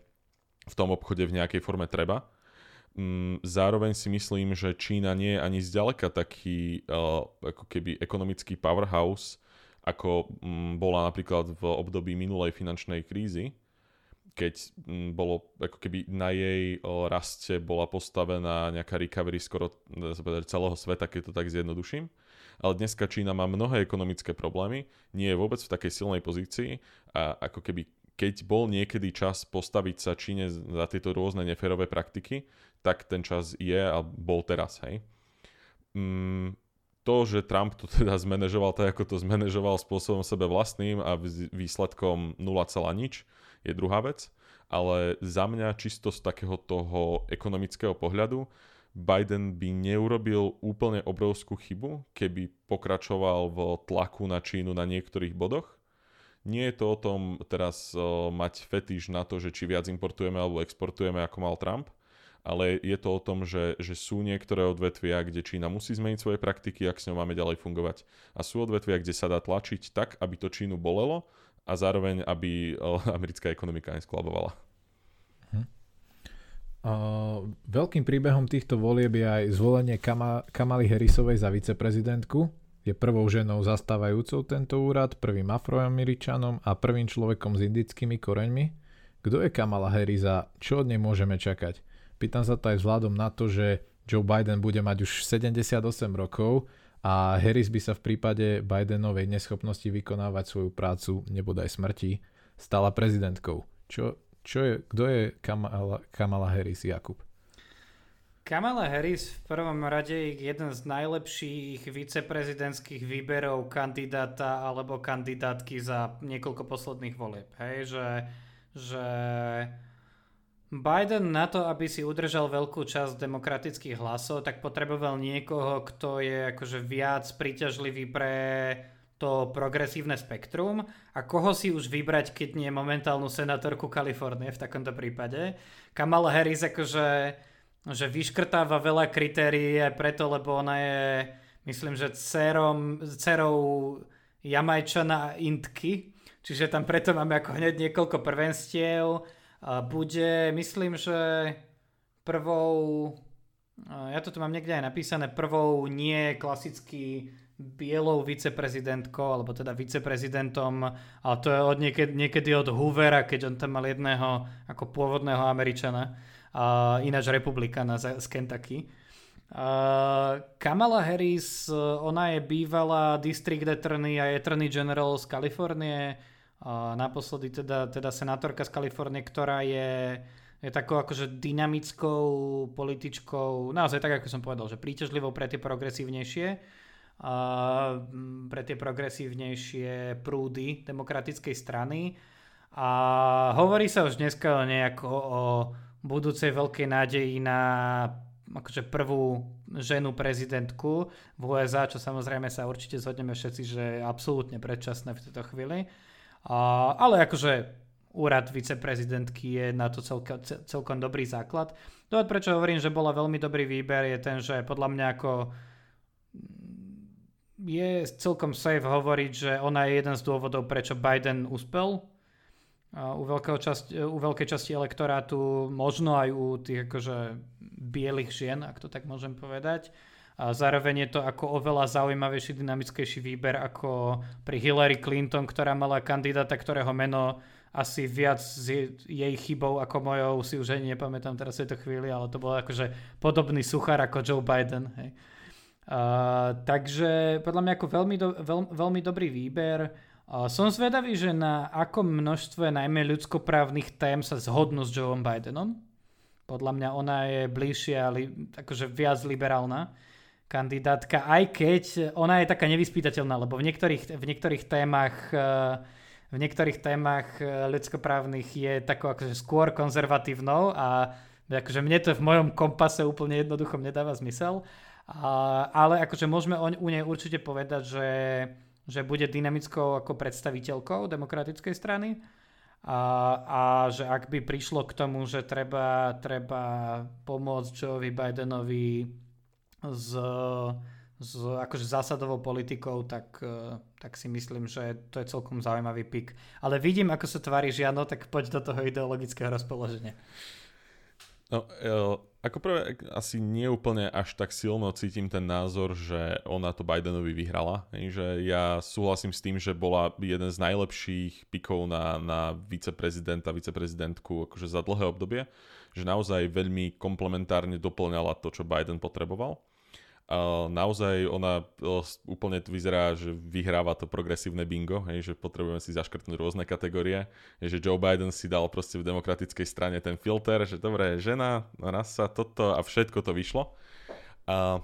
v tom obchode v nejakej forme treba. Mm, zároveň si myslím, že Čína nie je ani zďaleka taký uh, ako keby ekonomický powerhouse, ako um, bola napríklad v období minulej finančnej krízy, keď um, bolo ako keby na jej uh, raste bola postavená nejaká recovery skoro celého sveta, keď to tak zjednoduším. Ale dneska Čína má mnohé ekonomické problémy, nie je vôbec v takej silnej pozícii a ako keby keď bol niekedy čas postaviť sa Číne za tieto rôzne neférové praktiky, tak ten čas je a bol teraz, hej. Mm, to, že Trump to teda zmanéžoval tak, ako to zmanéžoval spôsobom sebe vlastným a výsledkom 0, nič, je druhá vec. Ale za mňa čisto z takého toho ekonomického pohľadu Biden by neurobil úplne obrovskú chybu, keby pokračoval v tlaku na Čínu na niektorých bodoch. Nie je to o tom teraz o, mať fetiš na to, že či viac importujeme alebo exportujeme, ako mal Trump, ale je to o tom, že, že sú niektoré odvetvia, kde Čína musí zmeniť svoje praktiky, ak s ňou máme ďalej fungovať. A sú odvetvia, kde sa dá tlačiť tak, aby to Čínu bolelo a zároveň, aby americká ekonomika nesklabovala. Hm. Uh, veľkým príbehom týchto volieb je aj zvolenie Kama- Kamaly Harrisovej za viceprezidentku. Je prvou ženou zastávajúcou tento úrad, prvým afroameričanom a prvým človekom s indickými koreňmi. Kto je Kamala Harris a čo od nej môžeme čakať? Pýtam sa to aj vzhľadom na to, že Joe Biden bude mať už 78 rokov a Harris by sa v prípade Bidenovej neschopnosti vykonávať svoju prácu nebodaj smrti stala prezidentkou. Čo, čo je, kto je Kamala, Kamala Harris, Jakub? Kamala Harris v prvom rade je jeden z najlepších viceprezidentských výberov kandidáta alebo kandidátky za niekoľko posledných volieb. Hej, že, že Biden na to, aby si udržal veľkú časť demokratických hlasov, tak potreboval niekoho, kto je akože viac príťažlivý pre to progresívne spektrum a koho si už vybrať, keď nie momentálnu senátorku Kalifornie v takomto prípade. Kamala Harris akože že vyškrtáva veľa kritérií aj preto, lebo ona je, myslím, že dcerom, dcerou Jamajčana a Intky, čiže tam preto máme ako hneď niekoľko prvenstiev. Bude, myslím, že prvou, ja to tu mám niekde aj napísané, prvou nie klasicky bielou viceprezidentkou, alebo teda viceprezidentom, ale to je od niekedy, niekedy od Hoovera, keď on tam mal jedného ako pôvodného Američana, a ináč republikana z Kentucky. Uh, Kamala Harris, ona je bývalá district attorney a attorney general z Kalifornie. Uh, naposledy teda, teda senátorka z Kalifornie, ktorá je, je takou akože dynamickou političkou, naozaj tak, ako som povedal, že príťažlivou pre tie progresívnejšie uh, pre tie progresívnejšie prúdy demokratickej strany. A hovorí sa už dneska o nejako o budúcej veľkej nádeji na akože prvú ženu prezidentku v USA, čo samozrejme sa určite zhodneme všetci, že je absolútne predčasné v tejto chvíli. A, ale akože úrad viceprezidentky je na to celko, celkom dobrý základ. Dôvod, prečo hovorím, že bola veľmi dobrý výber, je ten, že podľa mňa ako je celkom safe hovoriť, že ona je jeden z dôvodov, prečo Biden uspel u, časti, u veľkej časti elektorátu, možno aj u tých akože bielých žien, ak to tak môžem povedať. A zároveň je to ako oveľa zaujímavejší, dynamickejší výber ako pri Hillary Clinton, ktorá mala kandidáta, ktorého meno asi viac z jej chybou ako mojou, si už ani nepamätám teraz v tejto chvíli, ale to bol akože podobný suchár ako Joe Biden. Hej. Uh, takže podľa mňa ako veľmi, do, veľ, veľmi dobrý výber. Som zvedavý, že na akom množstve najmä ľudskoprávnych tém sa zhodnú s Joeom Bidenom. Podľa mňa ona je bližšia, li, akože viac liberálna kandidátka, aj keď ona je taká nevyspytateľná, lebo v niektorých, v niektorých témach v niektorých témach ľudskoprávnych je takou akože skôr konzervatívnou a akože mne to v mojom kompase úplne jednoducho nedáva zmysel. Ale akože môžeme o, u nej určite povedať, že že bude dynamickou ako predstaviteľkou demokratickej strany a, a že ak by prišlo k tomu, že treba, treba pomôcť Joeovi Bidenovi s, s akože zásadovou politikou, tak, tak si myslím, že to je celkom zaujímavý pik. Ale vidím, ako sa tvári Žiano, tak poď do toho ideologického rozpoloženia. No, ako prvé, asi neúplne až tak silno cítim ten názor, že ona to Bidenovi vyhrala. Že ja súhlasím s tým, že bola jeden z najlepších pikov na, na viceprezidenta, viceprezidentku akože za dlhé obdobie. Že naozaj veľmi komplementárne doplňala to, čo Biden potreboval. Naozaj ona uh, úplne vyzerá, že vyhráva to progresívne bingo, hej, že potrebujeme si zaškrtnúť rôzne kategórie, hej, že Joe Biden si dal proste v demokratickej strane ten filter, že dobre, žena, rasa, toto a všetko to vyšlo. Uh,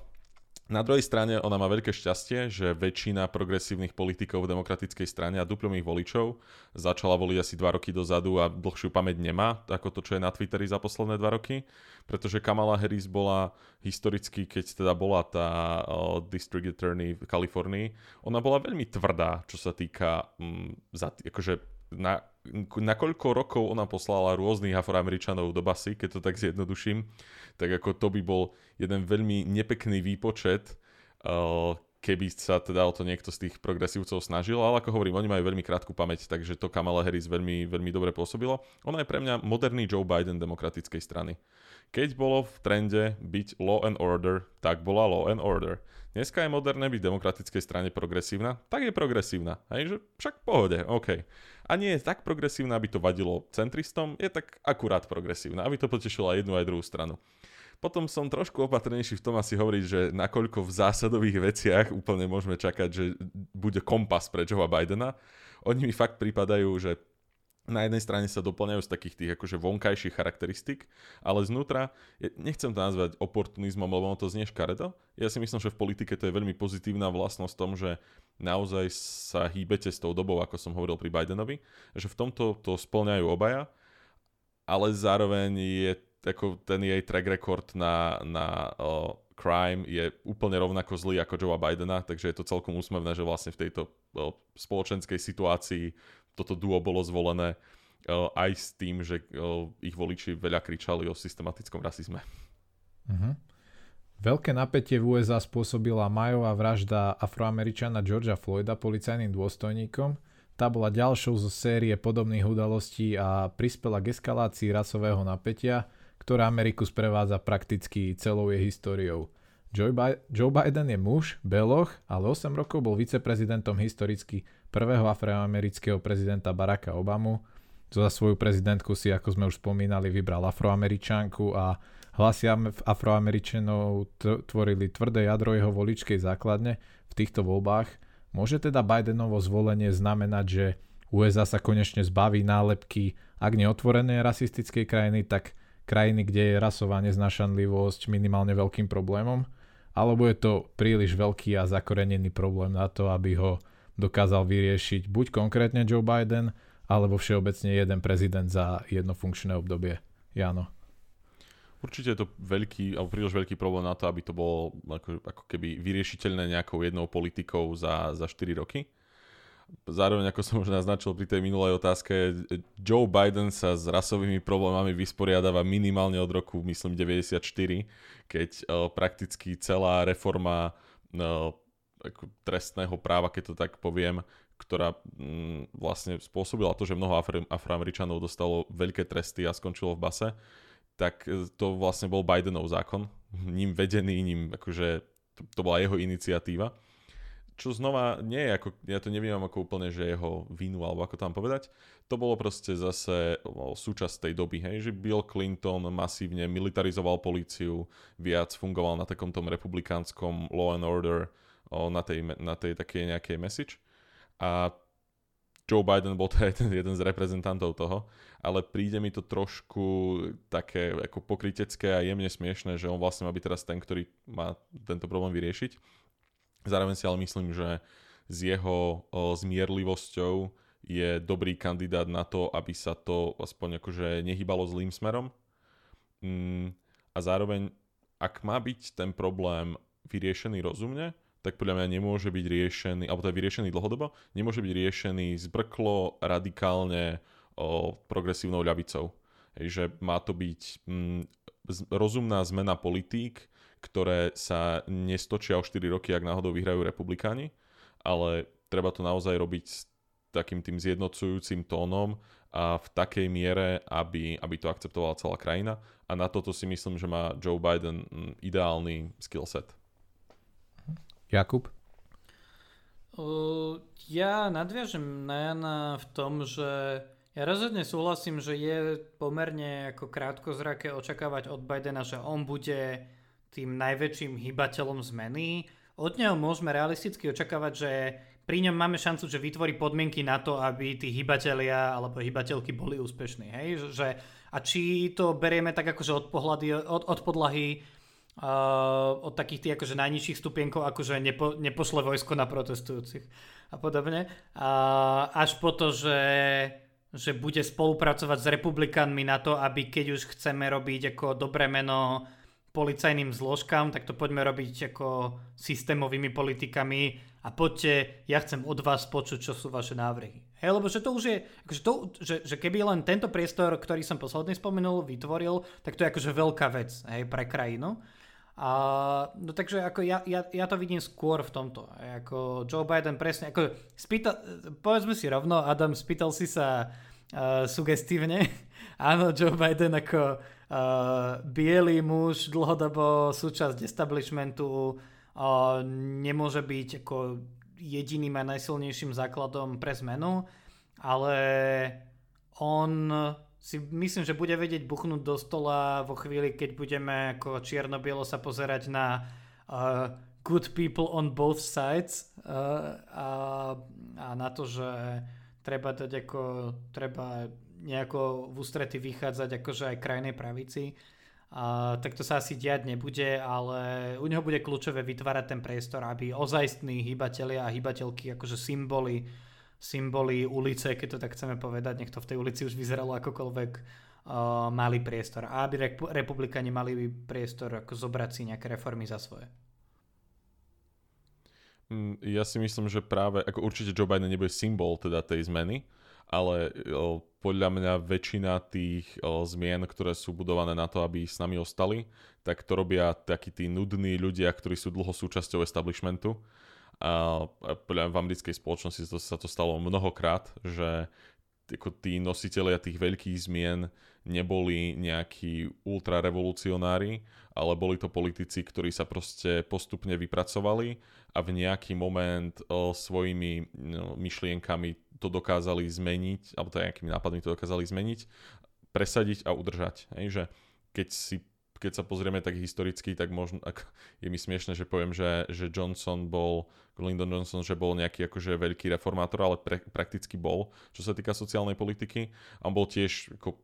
na druhej strane ona má veľké šťastie, že väčšina progresívnych politikov v demokratickej strane a duplomých voličov začala voliť asi 2 roky dozadu a dlhšiu pamäť nemá, ako to, čo je na Twitteri za posledné 2 roky, pretože Kamala Harris bola historicky, keď teda bola tá district attorney v Kalifornii, ona bola veľmi tvrdá, čo sa týka um, za, akože na, na koľko rokov ona poslala rôznych afroameričanov do basy, keď to tak zjednoduším, tak ako to by bol jeden veľmi nepekný výpočet, uh, keby sa teda o to niekto z tých progresívcov snažil, ale ako hovorím, oni majú veľmi krátku pamäť, takže to Kamala Harris veľmi, veľmi dobre pôsobilo. Ona je pre mňa moderný Joe Biden demokratickej strany. Keď bolo v trende byť law and order, tak bola law and order. Dneska je moderné byť demokratickej strane progresívna, tak je progresívna. Hej, že však pohode, OK. A nie je tak progresívna, aby to vadilo centristom, je tak akurát progresívna, aby to potešilo aj jednu aj druhú stranu. Potom som trošku opatrnejší v tom asi hovoriť, že nakoľko v zásadových veciach úplne môžeme čakať, že bude kompas pre Joea Bidena. Oni mi fakt pripadajú, že na jednej strane sa doplňajú z takých tých akože vonkajších charakteristik, ale znútra, nechcem to nazvať oportunizmom, lebo to znie škaredo. Ja si myslím, že v politike to je veľmi pozitívna vlastnosť tom, že naozaj sa hýbete s tou dobou, ako som hovoril pri Bidenovi, že v tomto to splňajú obaja, ale zároveň je ako ten jej track record na, na uh, crime je úplne rovnako zlý ako Joea Bidena, takže je to celkom úsmevné, že vlastne v tejto uh, spoločenskej situácii toto duo bolo zvolené uh, aj s tým, že uh, ich voliči veľa kričali o systematickom rasizme. Uh-huh. Veľké napätie v USA spôsobila majová vražda afroameričana Georgia Floyda policajným dôstojníkom, tá bola ďalšou zo série podobných udalostí a prispela k eskalácii rasového napätia, ktorá Ameriku sprevádza prakticky celou jej históriou. Joe Biden je muž, beloch, ale 8 rokov bol viceprezidentom historicky prvého afroamerického prezidenta Baracka Obamu. Za svoju prezidentku si, ako sme už spomínali, vybral afroameričanku a hlasy afroameričanov tvorili tvrdé jadro jeho voličkej základne v týchto voľbách. Môže teda Bidenovo zvolenie znamenať, že USA sa konečne zbaví nálepky, ak neotvorené rasistickej krajiny, tak krajiny, kde je rasová neznašanlivosť minimálne veľkým problémom? Alebo je to príliš veľký a zakorenený problém na to, aby ho dokázal vyriešiť buď konkrétne Joe Biden, alebo všeobecne jeden prezident za jedno funkčné obdobie. Jano. Určite je to veľký, alebo príliš veľký problém na to, aby to bolo ako, ako keby vyriešiteľné nejakou jednou politikou za, za 4 roky. Zároveň, ako som už naznačil pri tej minulej otázke, Joe Biden sa s rasovými problémami vysporiadáva minimálne od roku, myslím, 94, keď uh, prakticky celá reforma uh, trestného práva, keď to tak poviem, ktorá mm, vlastne spôsobila to, že mnoho Afro- Afroameričanov dostalo veľké tresty a skončilo v base, tak e, to vlastne bol Bidenov zákon, ním vedený, ním akože to, to bola jeho iniciatíva. Čo znova nie je ako, ja to neviem ako úplne, že jeho vinu, alebo ako tam povedať, to bolo proste zase súčasť tej doby, hej, že Bill Clinton masívne militarizoval políciu, viac fungoval na takom tom republikánskom law and order, na tej, na tej takej nejakej message a Joe Biden bol teda jeden, jeden z reprezentantov toho, ale príde mi to trošku také ako pokrytecké a jemne smiešné, že on vlastne má byť teraz ten, ktorý má tento problém vyriešiť. Zároveň si ale myslím, že s jeho o, zmierlivosťou je dobrý kandidát na to, aby sa to aspoň akože nehybalo zlým smerom. Mm, a zároveň, ak má byť ten problém vyriešený rozumne, tak podľa mňa nemôže byť riešený, alebo teda vyriešený dlhodobo, nemôže byť riešený zbrklo, radikálne o, progresívnou ľavicou. Hej, že má to byť mm, rozumná zmena politík, ktoré sa nestočia o 4 roky, ak náhodou vyhrajú republikáni, ale treba to naozaj robiť s takým tým zjednocujúcim tónom a v takej miere, aby, aby to akceptovala celá krajina. A na toto si myslím, že má Joe Biden mm, ideálny skillset. Jakub? Ja nadviažem na Jana v tom, že ja rozhodne súhlasím, že je pomerne ako krátkozraké očakávať od Bidena, že on bude tým najväčším hybateľom zmeny. Od neho môžeme realisticky očakávať, že pri ňom máme šancu, že vytvorí podmienky na to, aby tí hybatelia alebo hybateľky boli úspešní. Hej? Že, a či to berieme tak akože od, pohľady, od, od podlahy uh, od takých tých akože najnižších stupienkov, akože nepo, nepošle vojsko na protestujúcich a podobne. Uh, až po to, že, že bude spolupracovať s republikánmi na to, aby keď už chceme robiť ako dobré meno policajným zložkám, tak to poďme robiť ako systémovými politikami a poďte, ja chcem od vás počuť, čo sú vaše návrhy. Hej, lebo že to už je, akože to, že, že keby len tento priestor, ktorý som posledný spomenul, vytvoril, tak to je akože veľká vec hej, pre krajinu. A, no takže ako ja, ja, ja to vidím skôr v tomto. Ako Joe Biden presne, ako spýtal, povedzme si rovno, Adam, spýtal si sa uh, sugestívne. Áno, Joe Biden ako uh, bielý muž, dlhodobo súčasť establishmentu uh, nemôže byť ako jediným a najsilnejším základom pre zmenu, ale on si myslím, že bude vedieť buchnúť do stola vo chvíli, keď budeme ako čierno-bielo sa pozerať na uh, good people on both sides uh, a, a na to, že treba dať ako, treba nejako v ústrety vychádzať akože aj krajnej pravici. Uh, tak to sa asi diať nebude, ale u neho bude kľúčové vytvárať ten priestor, aby ozajstní hýbatelia a hýbateľky akože symboly symboly ulice, keď to tak chceme povedať, nech to v tej ulici už vyzeralo akokoľvek, uh, mali priestor. A aby rep- republikani mali priestor ako zobrať si nejaké reformy za svoje. Mm, ja si myslím, že práve, ako určite Joe Biden nebude symbol teda tej zmeny, ale o, podľa mňa väčšina tých o, zmien, ktoré sú budované na to, aby s nami ostali, tak to robia takí tí nudní ľudia, ktorí sú dlho súčasťou establishmentu a podľa v americkej spoločnosti to, sa to stalo mnohokrát, že ako tí nositeľia tých veľkých zmien neboli nejakí ultrarevolucionári, ale boli to politici, ktorí sa proste postupne vypracovali a v nejaký moment svojimi no, myšlienkami to dokázali zmeniť, alebo teda nejakými nápadmi to dokázali zmeniť, presadiť a udržať. Hej, že keď si keď sa pozrieme tak historicky, tak možno, ak je mi smiešne, že poviem, že, že Johnson bol, Lyndon Johnson, že bol nejaký akože veľký reformátor, ale pre, prakticky bol, čo sa týka sociálnej politiky. A on bol tiež ako,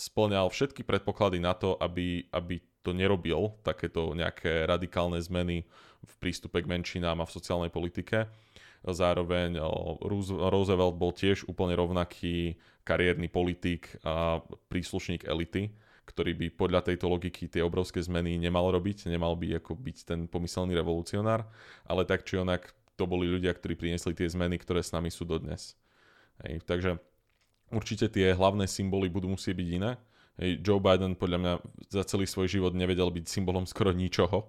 splňal všetky predpoklady na to, aby, aby to nerobil, takéto nejaké radikálne zmeny v prístupe k menšinám a v sociálnej politike. Zároveň Roosevelt bol tiež úplne rovnaký kariérny politik a príslušník elity ktorý by podľa tejto logiky tie obrovské zmeny nemal robiť, nemal by ako byť ten pomyselný revolucionár, ale tak či onak to boli ľudia, ktorí priniesli tie zmeny, ktoré s nami sú dodnes. Hej, takže určite tie hlavné symboly budú musieť byť iné. Hej, Joe Biden podľa mňa za celý svoj život nevedel byť symbolom skoro ničoho,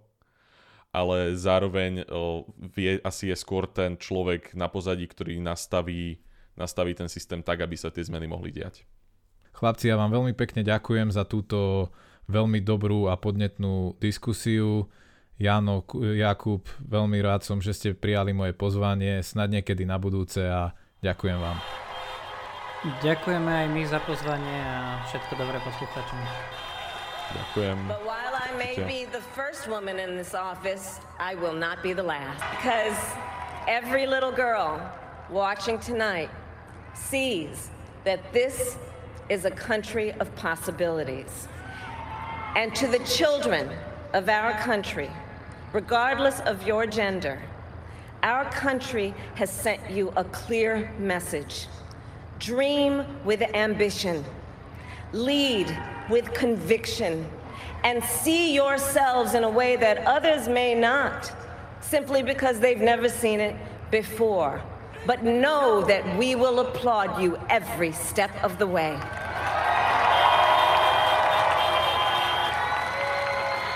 ale zároveň o, vie, asi je skôr ten človek na pozadí, ktorý nastaví, nastaví ten systém tak, aby sa tie zmeny mohli diať. Chlapci, ja vám veľmi pekne ďakujem za túto veľmi dobrú a podnetnú diskusiu. Jano, Jakub, veľmi rád som, že ste prijali moje pozvanie, snad niekedy na budúce a ďakujem vám. Ďakujeme aj my za pozvanie a všetko dobré poslucháčom. Ďakujem. But while I may be the first woman in this office, I will not be the last. Because every little girl watching tonight sees that this is a country of possibilities. And to the children of our country, regardless of your gender, our country has sent you a clear message. Dream with ambition, lead with conviction, and see yourselves in a way that others may not, simply because they've never seen it before. But know that we will applaud you every step of the way.